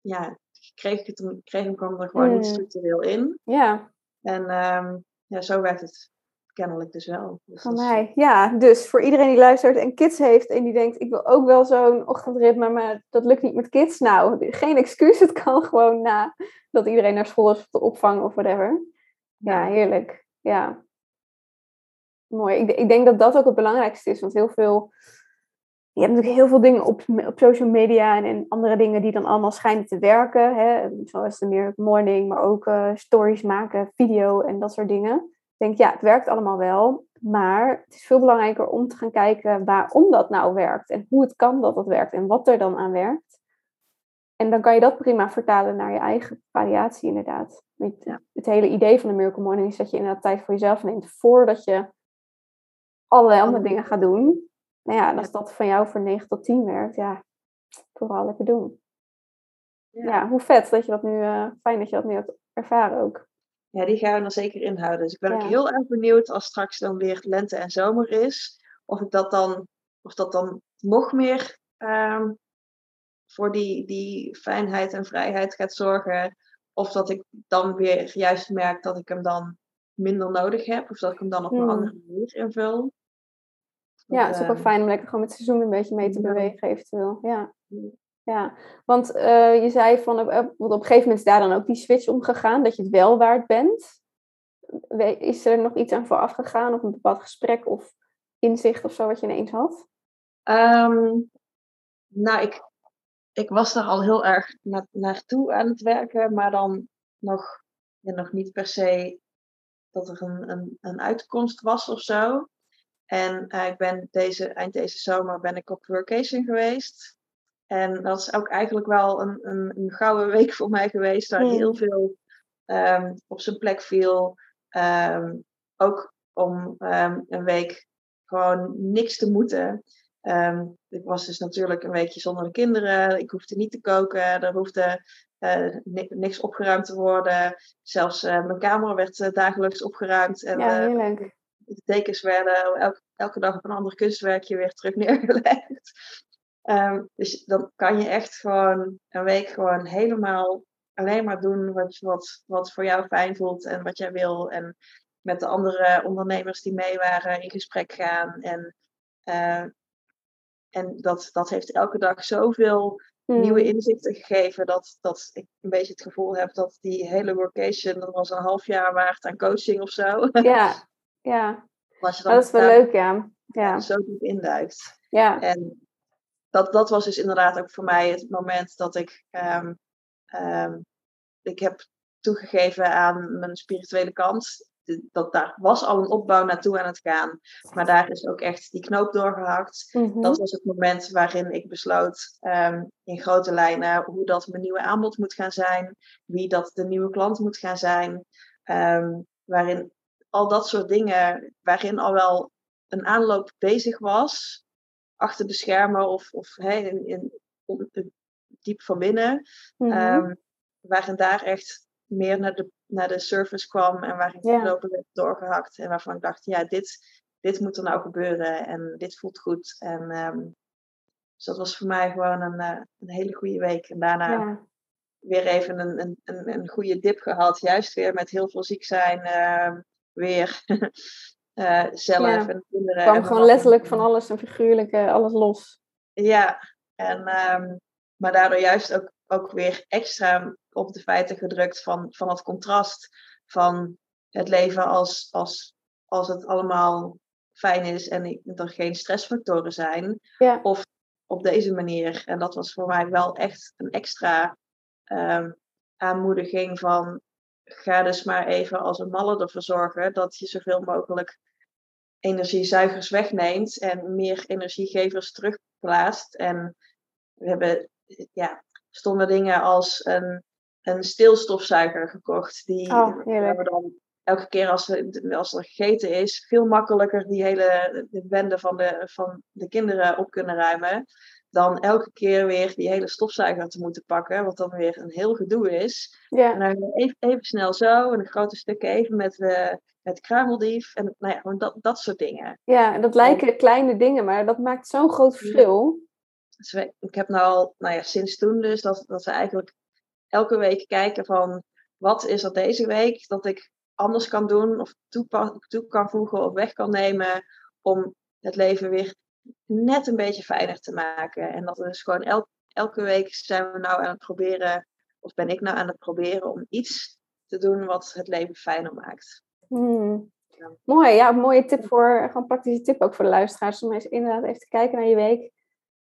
ja, kreeg ik het, kreeg ik hem er gewoon niet structureel in. ja, En ehm, ja, zo werkt het kennelijk dus wel. Dus van is- mij. Ja, dus voor iedereen die luistert en kids heeft en die denkt, ik wil ook wel zo'n ochtendritme, maar dat lukt niet met kids. Nou, geen excuus, het kan gewoon na dat iedereen naar school is of de opvang of whatever. Ja, heerlijk. Ja. Mooi. Ik, ik denk dat dat ook het belangrijkste is, want heel veel... Je hebt natuurlijk heel veel dingen op, op social media en, en andere dingen die dan allemaal schijnen te werken. Hè? Zoals de meer morning, maar ook eh, stories maken, video en dat soort dingen. Denk, ja, het werkt allemaal wel. Maar het is veel belangrijker om te gaan kijken waarom dat nou werkt. En hoe het kan dat dat werkt en wat er dan aan werkt. En dan kan je dat prima vertalen naar je eigen variatie inderdaad. Ja. Het hele idee van de Miracle Morning is dat je inderdaad tijd voor jezelf neemt voordat je allerlei andere dingen gaat doen. Nou ja, en als dat van jou voor 9 tot 10 werkt, ja, vooral lekker doen. Ja. Ja, hoe vet dat je dat nu, eh, fijn dat je dat nu hebt ervaren ook. Ja, die gaan we er zeker in houden. Dus ik ben ook heel erg benieuwd als straks dan weer lente en zomer is. Of ik dat dan, of dat dan nog meer ehm, voor die, die fijnheid en vrijheid gaat zorgen. Of dat ik dan weer juist merk dat ik hem dan minder nodig heb. Of dat ik hem dan op een Hmm. andere manier invul. Ja, het is ook wel ehm, fijn om lekker gewoon met het seizoen een beetje mee te bewegen eventueel. Ja, Ja. want eh, je zei van, op, op, op een gegeven moment is daar dan ook die switch omgegaan, dat je het wel waard bent. Is er nog iets aan vooraf gegaan of een bepaald gesprek of inzicht of zo wat je ineens had? Ehm, nou, ik, ik was daar al heel erg na, naartoe aan het werken, maar dan nog, ja, nog niet per se dat er een, een, een uitkomst was of zo. En eh, ik ben deze, eind deze zomer ben ik op workation geweest. En dat is ook eigenlijk wel een, een, een gouden week voor mij geweest, waar Hmm. heel veel ehm, op zijn plek viel. Ehm, ook om ehm, een week gewoon niks te moeten. Ik was dus natuurlijk een weekje zonder de kinderen. Ik hoefde niet te koken. Er hoefde eh, ni- niks opgeruimd te worden. Zelfs eh, mijn kamer werd eh, dagelijks opgeruimd. En Ja, heerlijk. de dekens werden elke, elke dag op een ander kunstwerkje weer terug neergelegd. Ehm, dus dan kan je echt gewoon een week gewoon helemaal alleen maar doen wat, wat, wat voor jou fijn voelt en wat jij wil. En met de andere ondernemers die mee waren in gesprek gaan. En, eh, en dat, dat heeft elke dag zoveel nieuwe Mm. inzichten gegeven. Dat, dat ik een beetje het gevoel heb dat die hele workation, dat was een half jaar waard aan coaching of zo. Ja, ja. Dat is wel leuk, ja. Ja, zo diep induikt. ja. En dat, dat was dus inderdaad ook voor mij het moment dat ik. ehm, ehm, ik heb toegegeven aan mijn spirituele kant. Dat daar was al een opbouw naartoe aan het gaan. Maar daar is ook echt die knoop doorgehakt. Mhm. Dat was het moment waarin ik besloot ehm, in grote lijnen hoe dat mijn nieuwe aanbod moet gaan zijn. Wie dat de nieuwe klant moet gaan zijn. waarin al dat soort dingen, waarin al wel een aanloop bezig was. Achter de schermen of, of hey, in, in, om- diep van binnen. Mhm. Ehm, waarin daar echt meer naar de, naar de surface kwam en waar ik Ja. lopen werd doorgehakt. En waarvan ik dacht, ja, dit, dit moet er nou gebeuren en dit voelt goed. En ehm, dus dat was voor mij gewoon een, eh, een hele goede week. En daarna ja. weer even een, een, een, een goede dip gehad. Juist weer met heel veel ziek zijn. ehm, weer eh, zelf Ja. en kinderen. Er kwam en gewoon letterlijk van alles en figuurlijk alles los. Ja, en, ehm, maar daardoor juist ook, ook weer extra op de feiten gedrukt van, van het contrast van het leven als, als, als het allemaal fijn is en er geen stressfactoren zijn. Ja. Of op deze manier. En dat was voor mij wel echt een extra ehm, aanmoediging van ga dus maar even als een malle ervoor zorgen dat je zoveel mogelijk energiezuigers wegneemt en meer energiegevers terugplaatst. En we hebben ja, stomme dingen als een, een stilstofzuiger gekocht. Die Oh, we dan elke keer als, we, als er gegeten is, veel makkelijker die hele de bende van de, van de kinderen op kunnen ruimen. Dan elke keer weer die hele stofzuiger te moeten pakken, wat dan weer een heel gedoe is. En Ja, dan even, even snel zo, en een grote stukken even met, de met kruimeldief. En nou ja, gewoon dat, dat soort dingen. ja, en dat lijken kleine dingen, maar dat maakt zo'n groot verschil. Dus we- ik heb nou al, nou ja, sinds toen dus, dat, dat we eigenlijk elke week kijken van wat is er deze week dat ik anders kan doen of toepa- toe kan voegen of weg kan nemen om het leven weer net een beetje fijner te maken. En dat is dus gewoon el- elke week zijn we nou aan het proberen, of ben ik nou aan het proberen om iets te doen wat het leven fijner maakt. Hmm. Ja. Mooi, ja, mooie tip voor, gewoon praktische tip ook voor de luisteraars. Om eens inderdaad even te kijken naar je week.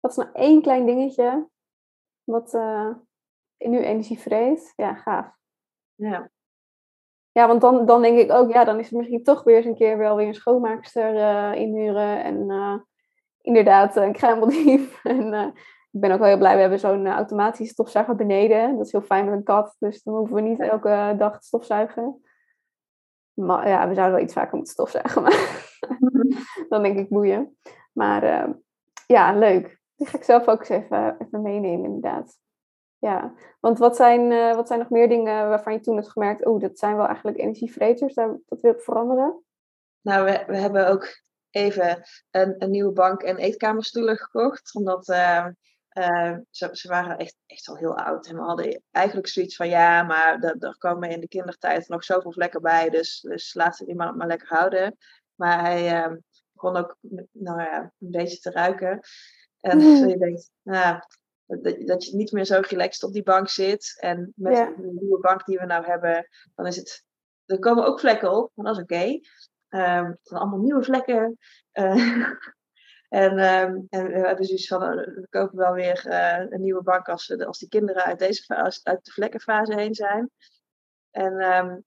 Wat is nou één klein dingetje wat eh nu energie vreet? Ja, gaaf. Ja, Ja, want dan, dan denk ik ook, ja, dan is het misschien toch weer eens een keer wel weer een schoonmaakster eh, inhuren. En eh, inderdaad, een kruimeldief. en eh, ik ben ook wel heel blij, we hebben zo'n eh, automatische stofzuiger beneden. Dat is heel fijn met een kat, dus dan hoeven we niet elke dag te stofzuigen. Maar ja, we zouden wel iets vaker moeten stofzuigen, maar dan denk ik boeien. Maar eh, ja, leuk. Die ga ik zelf ook eens even, even meenemen, inderdaad. Ja, want wat zijn, eh, wat zijn nog meer dingen waarvan je toen hebt gemerkt, oh, dat zijn wel eigenlijk energievreters, daar, dat wil ik veranderen? Nou, we, we hebben ook even een, een nieuwe bank en eetkamerstoelen gekocht. Omdat eh, eh, ze, ze waren echt, echt al heel oud. En we hadden eigenlijk zoiets van ja, maar er, komen in de kindertijd nog zoveel vlekken bij. Dus, dus laten we die maar, maar lekker houden. Maar hij eh, begon ook nou ja, een beetje te ruiken. En je denkt, nou, dat, dat je niet meer zo relaxed op die bank zit. En met Ja. de nieuwe bank die we nou hebben, dan is het. Er komen ook vlekken op, maar dat is oké. Ehm, het zijn allemaal nieuwe vlekken. Eh, en, ehm, en we hebben zoiets van, eh, we kopen wel weer eh, een nieuwe bank als, als die kinderen uit, deze, fase- uit de vlekkenfase heen zijn. En, ehm,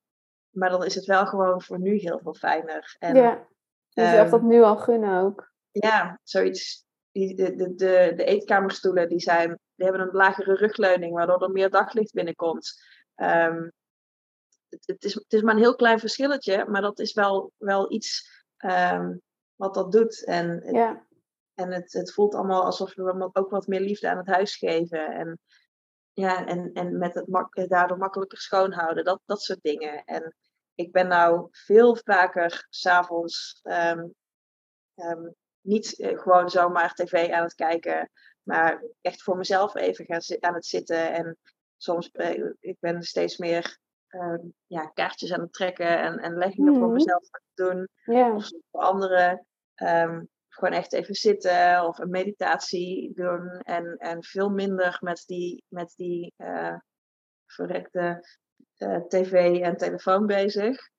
maar dan is het wel gewoon voor nu heel veel fijner. En, ja, jezelf ehm, dat nu al gunnen ook. ja, zoiets. Die, de, de, de, de eetkamerstoelen die zijn, die hebben een lagere rugleuning, waardoor er meer daglicht binnenkomt. Het, is, het is maar een heel klein verschilletje, maar dat is wel, wel iets ehm, wat dat doet. En, Ja, en het, het voelt allemaal alsof we ook wat meer liefde aan het huis geven. En, ja, en, en met het mak daardoor makkelijker schoonhouden, dat, dat soort dingen. En ik ben nou veel vaker s'avonds ehm, niet eh, gewoon zomaar tv aan het kijken, maar echt voor mezelf even gaan aan het zitten. En soms, eh, ik ben steeds meer ehm, ja, kaartjes aan het trekken en, en leggingen voor Mhm. mezelf aan het doen of voor anderen. Ehm, gewoon echt even zitten of een meditatie doen. En, en veel minder met die, met die eh, verrekte eh, tv en telefoon bezig.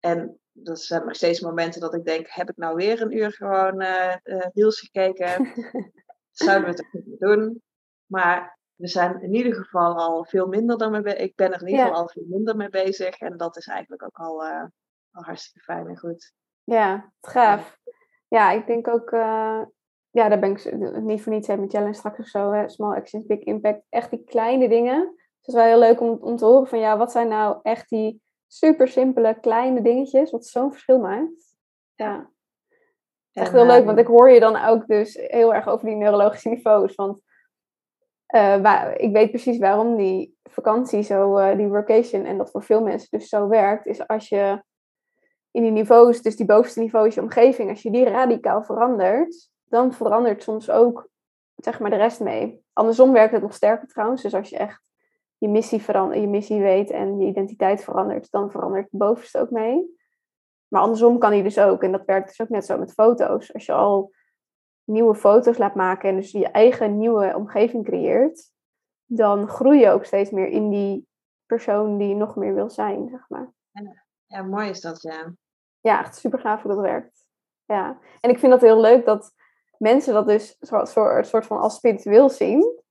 En dat zijn nog steeds momenten dat ik denk, heb ik nou weer een uur gewoon eh eh, reels gekeken? Zouden we het ook niet meer doen? Maar we zijn in ieder geval al veel minder dan mee Ik ben er in ieder Ja. geval al veel minder mee bezig. En dat is eigenlijk ook al, eh, al hartstikke fijn en goed. ja, gaaf. Ja, ik denk ook, eh, ja, daar ben ik niet voor niets met Jellen straks of zo, hè, small actions, big impact. Echt die kleine dingen. Dus het is wel heel leuk om, om te horen van, ja, wat zijn nou echt die super simpele kleine dingetjes, wat zo'n verschil maakt. Ja. Echt heel leuk, eh, want ik hoor je dan ook dus heel erg over die neurologische niveaus. Want Uh, waar, ik weet precies waarom die vakantie zo, uh, die workation, en dat voor veel mensen dus zo werkt, is als je in die niveaus, dus die bovenste niveaus, je omgeving, als je die radicaal verandert, dan verandert soms ook, zeg maar, de rest mee. Andersom werkt het nog sterker trouwens, dus als je echt je missie, je missie weet en je identiteit verandert, dan verandert de bovenste ook mee. Maar andersom kan die dus ook, en dat werkt dus ook net zo met foto's. Als je al nieuwe foto's laat maken en dus je eigen nieuwe omgeving creëert, dan groei je ook steeds meer in die persoon die je nog meer wil zijn, zeg maar. Ja, ja mooi is dat, ja. Ja, echt super gaaf hoe dat werkt. Ja, en ik vind dat heel leuk dat mensen dat dus een soort van als spiritueel zien.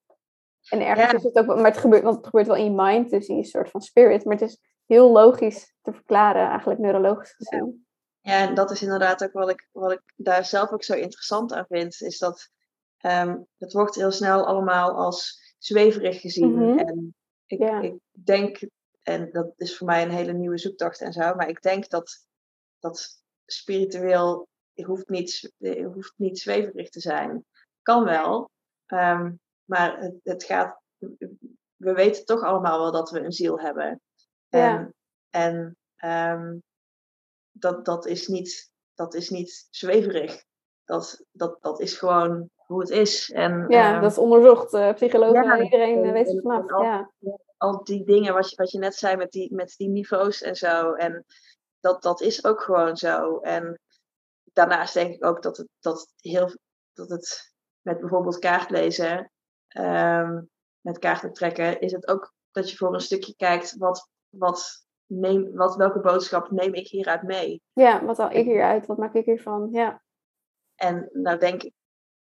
En ergens is het ook, maar het gebeurt, want het gebeurt wel in je mind, dus in je soort van spirit. Maar het is heel logisch te verklaren, eigenlijk neurologisch gezien. Ja, en dat is inderdaad ook wat ik, wat ik daar zelf ook zo interessant aan vind, is dat um, het wordt heel snel allemaal als zweverig gezien. Mhm. En ik, ik denk, en dat is voor mij een hele nieuwe zoektocht en zo, maar ik denk dat, dat spiritueel hoeft niet, hoeft niet zweverig te zijn. Kan wel, ehm, maar het, het, gaat, we weten toch allemaal wel dat we een ziel hebben. En, en um, dat, dat, is niet, dat is niet zweverig. Dat, dat, dat is gewoon hoe het is. En, ja, um, dat is onderzocht. Uh, psychologen, ja, iedereen weet het vanaf. Al, ja. al die dingen wat je, wat je net zei met die, met die niveaus en zo. En dat, dat is ook gewoon zo. En daarnaast denk ik ook dat het, dat heel, dat het met bijvoorbeeld kaartlezen, um, met kaarten trekken, is het ook dat je voor een stukje kijkt wat, wat neem, wat, welke boodschap neem ik hieruit mee? Ja, wat haal ik hieruit? Wat maak ik hiervan? Ja. En nou denk ik,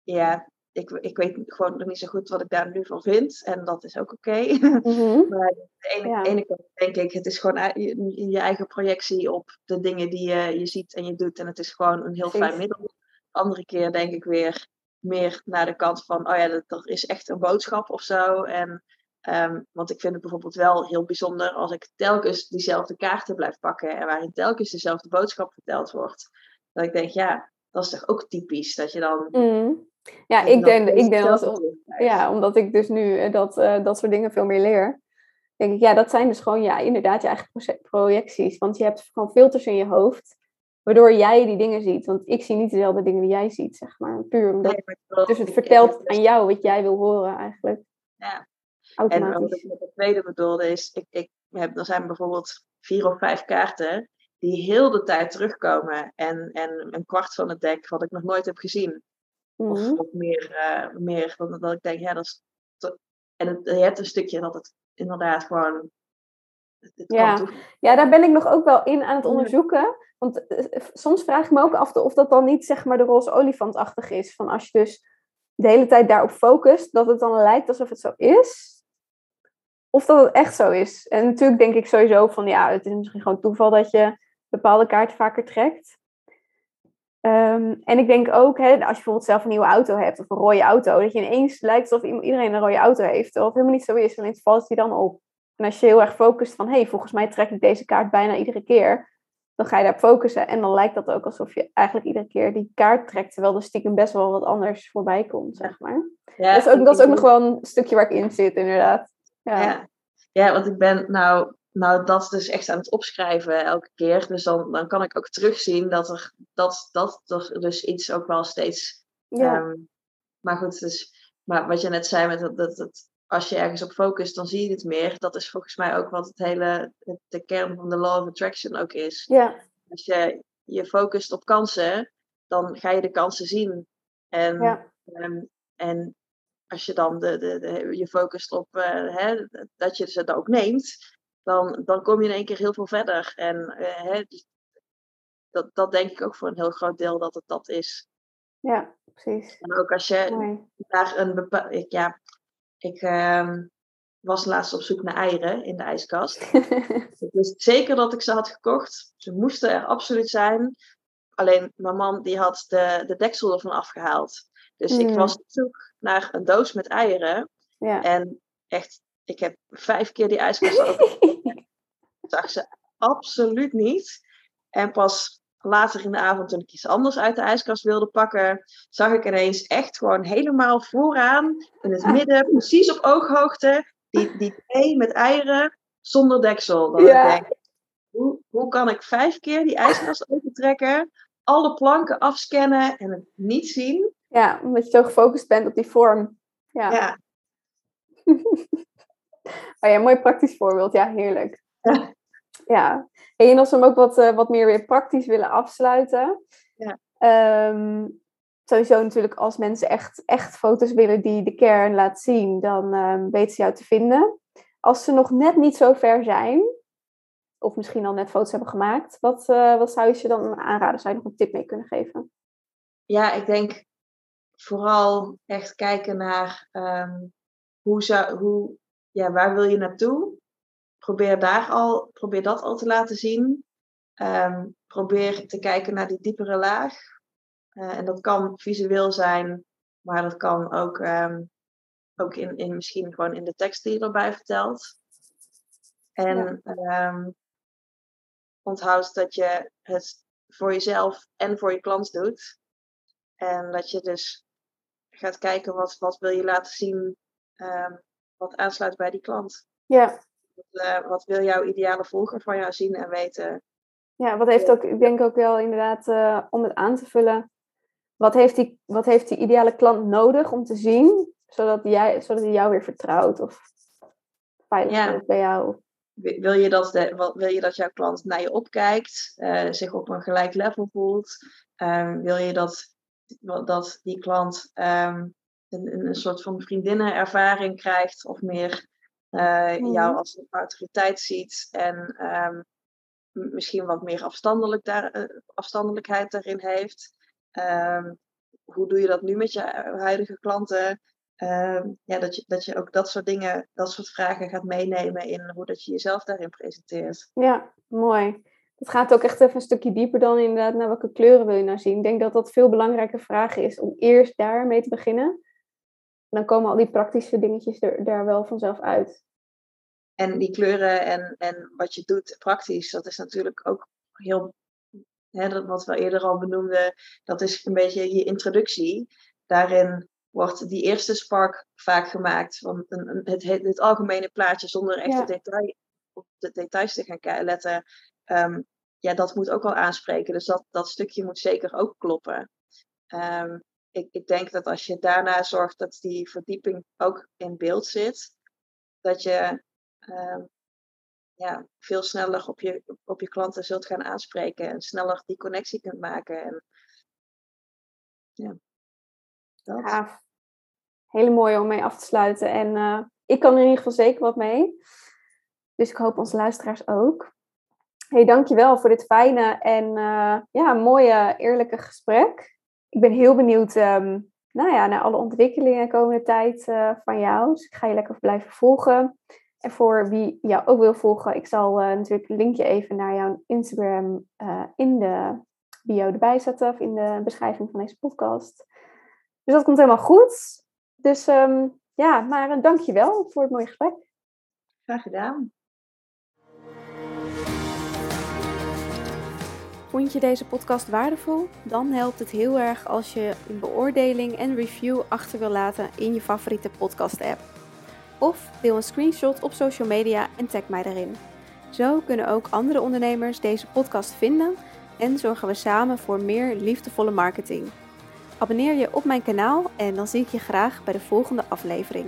ja, ik, ik weet gewoon nog niet zo goed wat ik daar nu van vind. En dat is ook oké. Mhm. maar aan de ene, ene, kant denk ik, het is gewoon je, je, eigen projectie op de dingen die je, je ziet en je doet. En het is gewoon een heel fijn middel. andere keer denk ik weer meer naar de kant van, oh ja, dat, dat is echt een boodschap of zo. En Um, want ik vind het bijvoorbeeld wel heel bijzonder als ik telkens diezelfde kaarten blijf pakken en waarin telkens dezelfde boodschap verteld wordt. Dat ik denk, ja, dat is toch ook typisch dat je dan. Mm. Ja, ik denk, ik denk dat, ja, omdat ik dus nu eh, dat, uh, dat soort dingen veel meer leer. Denk ik, ja, dat zijn dus gewoon, ja, inderdaad je eigen projecties. Want je hebt gewoon filters in je hoofd, waardoor jij die dingen ziet. Want ik zie niet dezelfde dingen die jij ziet, zeg maar. Puur omdat. dus het vertelt aan jou wat jij wil horen, eigenlijk. Ja, en wat ik met het tweede bedoelde is, ik, ik heb, er zijn bijvoorbeeld vier of vijf kaarten die heel de tijd terugkomen. En, en een kwart van het dek wat ik nog nooit heb gezien. Of, mhm. of meer, uh, meer dan dat ik denk, ja, dat is. En het, je hebt een stukje dat het inderdaad gewoon. ja. ja, daar ben ik nog ook wel in aan het onderzoeken. Want eh, soms vraag ik me ook af of dat dan niet zeg maar de roze olifantachtig is. Van als je dus de hele tijd daarop focust, dat het dan lijkt alsof het zo is of dat het echt zo is. En natuurlijk denk ik sowieso van ja, het is misschien gewoon toeval dat je bepaalde kaarten vaker trekt. Ehm, en ik denk ook, hè, als je bijvoorbeeld zelf een nieuwe auto hebt of een rode auto, dat je ineens lijkt alsof iedereen een rode auto heeft. Het helemaal niet zo is, alleen valt die dan op. En als je heel erg focust van, hé, hey, volgens mij trek ik deze kaart bijna iedere keer, dan ga je daar focussen. En dan lijkt dat ook alsof je eigenlijk iedere keer die kaart trekt, terwijl er stiekem best wel wat anders voorbij komt, zeg maar. Ja, dat is ook, dat is ook nog wel een stukje waar ik in zit, inderdaad. Ja. ja. want ik ben nou, nou dat dus echt aan het opschrijven elke keer. Dus dan, dan kan ik ook terugzien dat er, dat, dat er dus iets ook wel steeds. Ja. Ehm, maar goed, dus, maar wat je net zei, met dat, dat, dat, als je ergens op focust, dan zie je het meer. Dat is volgens mij ook wat het hele, de kern van de law of attraction ook is. Ja. Als je je focust op kansen, dan ga je de kansen zien. En, ja. Ehm, en als je dan de, de, de, je focust op uh, hè, dat je ze ook neemt, dan, dan kom je in één keer heel veel verder. En uh, hè, dus dat, dat denk ik ook voor een heel groot deel dat het dat is. Ja, precies. En ook als je Mooi. daar een bepaald. Ik, ja, ik uh, was laatst op zoek naar eieren in de ijskast. ik wist zeker dat ik ze had gekocht. Ze moesten er absoluut zijn. Alleen mijn man die had de, de deksel ervan afgehaald. Dus ik was op zoek naar een doos met eieren. Ja. En echt, ik heb vijf keer die ijskast open. zag ze absoluut niet. En pas later in de avond, toen ik iets anders uit de ijskast wilde pakken, zag ik ineens echt gewoon helemaal vooraan, in het midden, precies op ooghoogte, die, die thee met eieren zonder deksel. Dat Ja. ik denk, hoe, hoe kan ik vijf keer die ijskast opentrekken, alle planken afscannen en het niet zien? Ja, omdat je zo gefocust bent op die vorm. Ja. Ja, Oh ja, mooi praktisch voorbeeld. Ja, heerlijk. Ja. Ja. Hey, En als we hem ook wat, eh, wat meer weer praktisch willen afsluiten. Ja. Ehm, sowieso natuurlijk als mensen echt, echt foto's willen die de kern laat zien, dan ehm, weten ze jou te vinden. Als ze nog net niet zo ver zijn, of misschien al net foto's hebben gemaakt, wat, eh, wat zou je ze dan aanraden? Zou je nog een tip mee kunnen geven? ja, ik denk vooral echt kijken naar ehm, hoe zou, hoe, ja, waar wil je naartoe? Probeer, daar al, probeer dat al te laten zien. Ehm, probeer te kijken naar die diepere laag. Eh, en dat kan visueel zijn, maar dat kan ook, ehm, ook in, in misschien gewoon in de tekst die je erbij vertelt. En ehm, onthoud dat je het voor jezelf en voor je klant doet. En dat je dus gaat kijken wat, wat wil je laten zien ehm, wat aansluit bij die klant. Ja. Wat, eh, wat wil jouw ideale volger van jou zien en weten? Ja, wat heeft ook, ik denk ook wel inderdaad, eh, om het aan te vullen, wat heeft, die, wat heeft die ideale klant nodig om te zien, zodat, jij, zodat hij jou weer vertrouwt of veilig Ja. voelt bij jou? Wi- Wil je dat, de, wat, wil je dat jouw klant naar je opkijkt, eh, zich op een gelijk level voelt? Ehm, wil je dat, dat die klant ehm, een, een, soort van vriendinnenervaring krijgt of meer Mhm. jou als een autoriteit ziet en ehm, misschien wat meer afstandelijk daar, eh, afstandelijkheid daarin heeft? Ehm, hoe doe je dat nu met je hu- huidige klanten? Ja, dat, je, dat je ook dat soort dingen, dat soort vragen gaat meenemen in hoe dat je jezelf daarin presenteert. Ja, mooi. Het gaat ook echt even een stukje dieper dan inderdaad naar welke kleuren wil je nou zien. Ik denk dat dat veel belangrijke vraag is om eerst daarmee te beginnen. En dan komen al die praktische dingetjes er, daar wel vanzelf uit. En die kleuren en, en wat je doet praktisch, dat is natuurlijk ook heel, hè, dat wat we eerder al benoemden, dat is een beetje je introductie. Daarin wordt die eerste spark vaak gemaakt van een, een- het, het, algemene plaatje zonder echt Ja. de detail, op de details te gaan letten. Ehm, ja, dat moet ook wel aanspreken. Dus dat, dat stukje moet zeker ook kloppen. Ehm, ik, ik denk dat als je daarna zorgt dat die verdieping ook in beeld zit, dat je ehm, ja, veel sneller op je, op je klanten zult gaan aanspreken en sneller die connectie kunt maken. En, ja, dat. Hele mooie om mee af te sluiten. En eh, ik kan er in ieder geval zeker wat mee. Dus ik hoop onze luisteraars ook. Hey, dankjewel voor dit fijne en eh, ja, mooie, eerlijke gesprek. Ik ben heel benieuwd ehm, nou ja, naar alle ontwikkelingen de komende tijd eh, van jou. Dus ik ga je lekker blijven volgen. En voor wie jou ook wil volgen, ik zal eh, natuurlijk een linkje even naar jouw Instagram in de bio erbij zetten. Of in de beschrijving van deze podcast. Dus dat komt helemaal goed. Dus ehm, ja, maar uh, dankjewel voor het mooie gesprek. Graag gedaan. Vond je deze podcast waardevol? Dan helpt het heel erg als je een beoordeling en review achter wil laten in je favoriete podcast-app. Of deel een screenshot op social media en tag mij daarin. Zo kunnen ook andere ondernemers deze podcast vinden en zorgen we samen voor meer liefdevolle marketing. Abonneer je op mijn kanaal en dan zie ik je graag bij de volgende aflevering.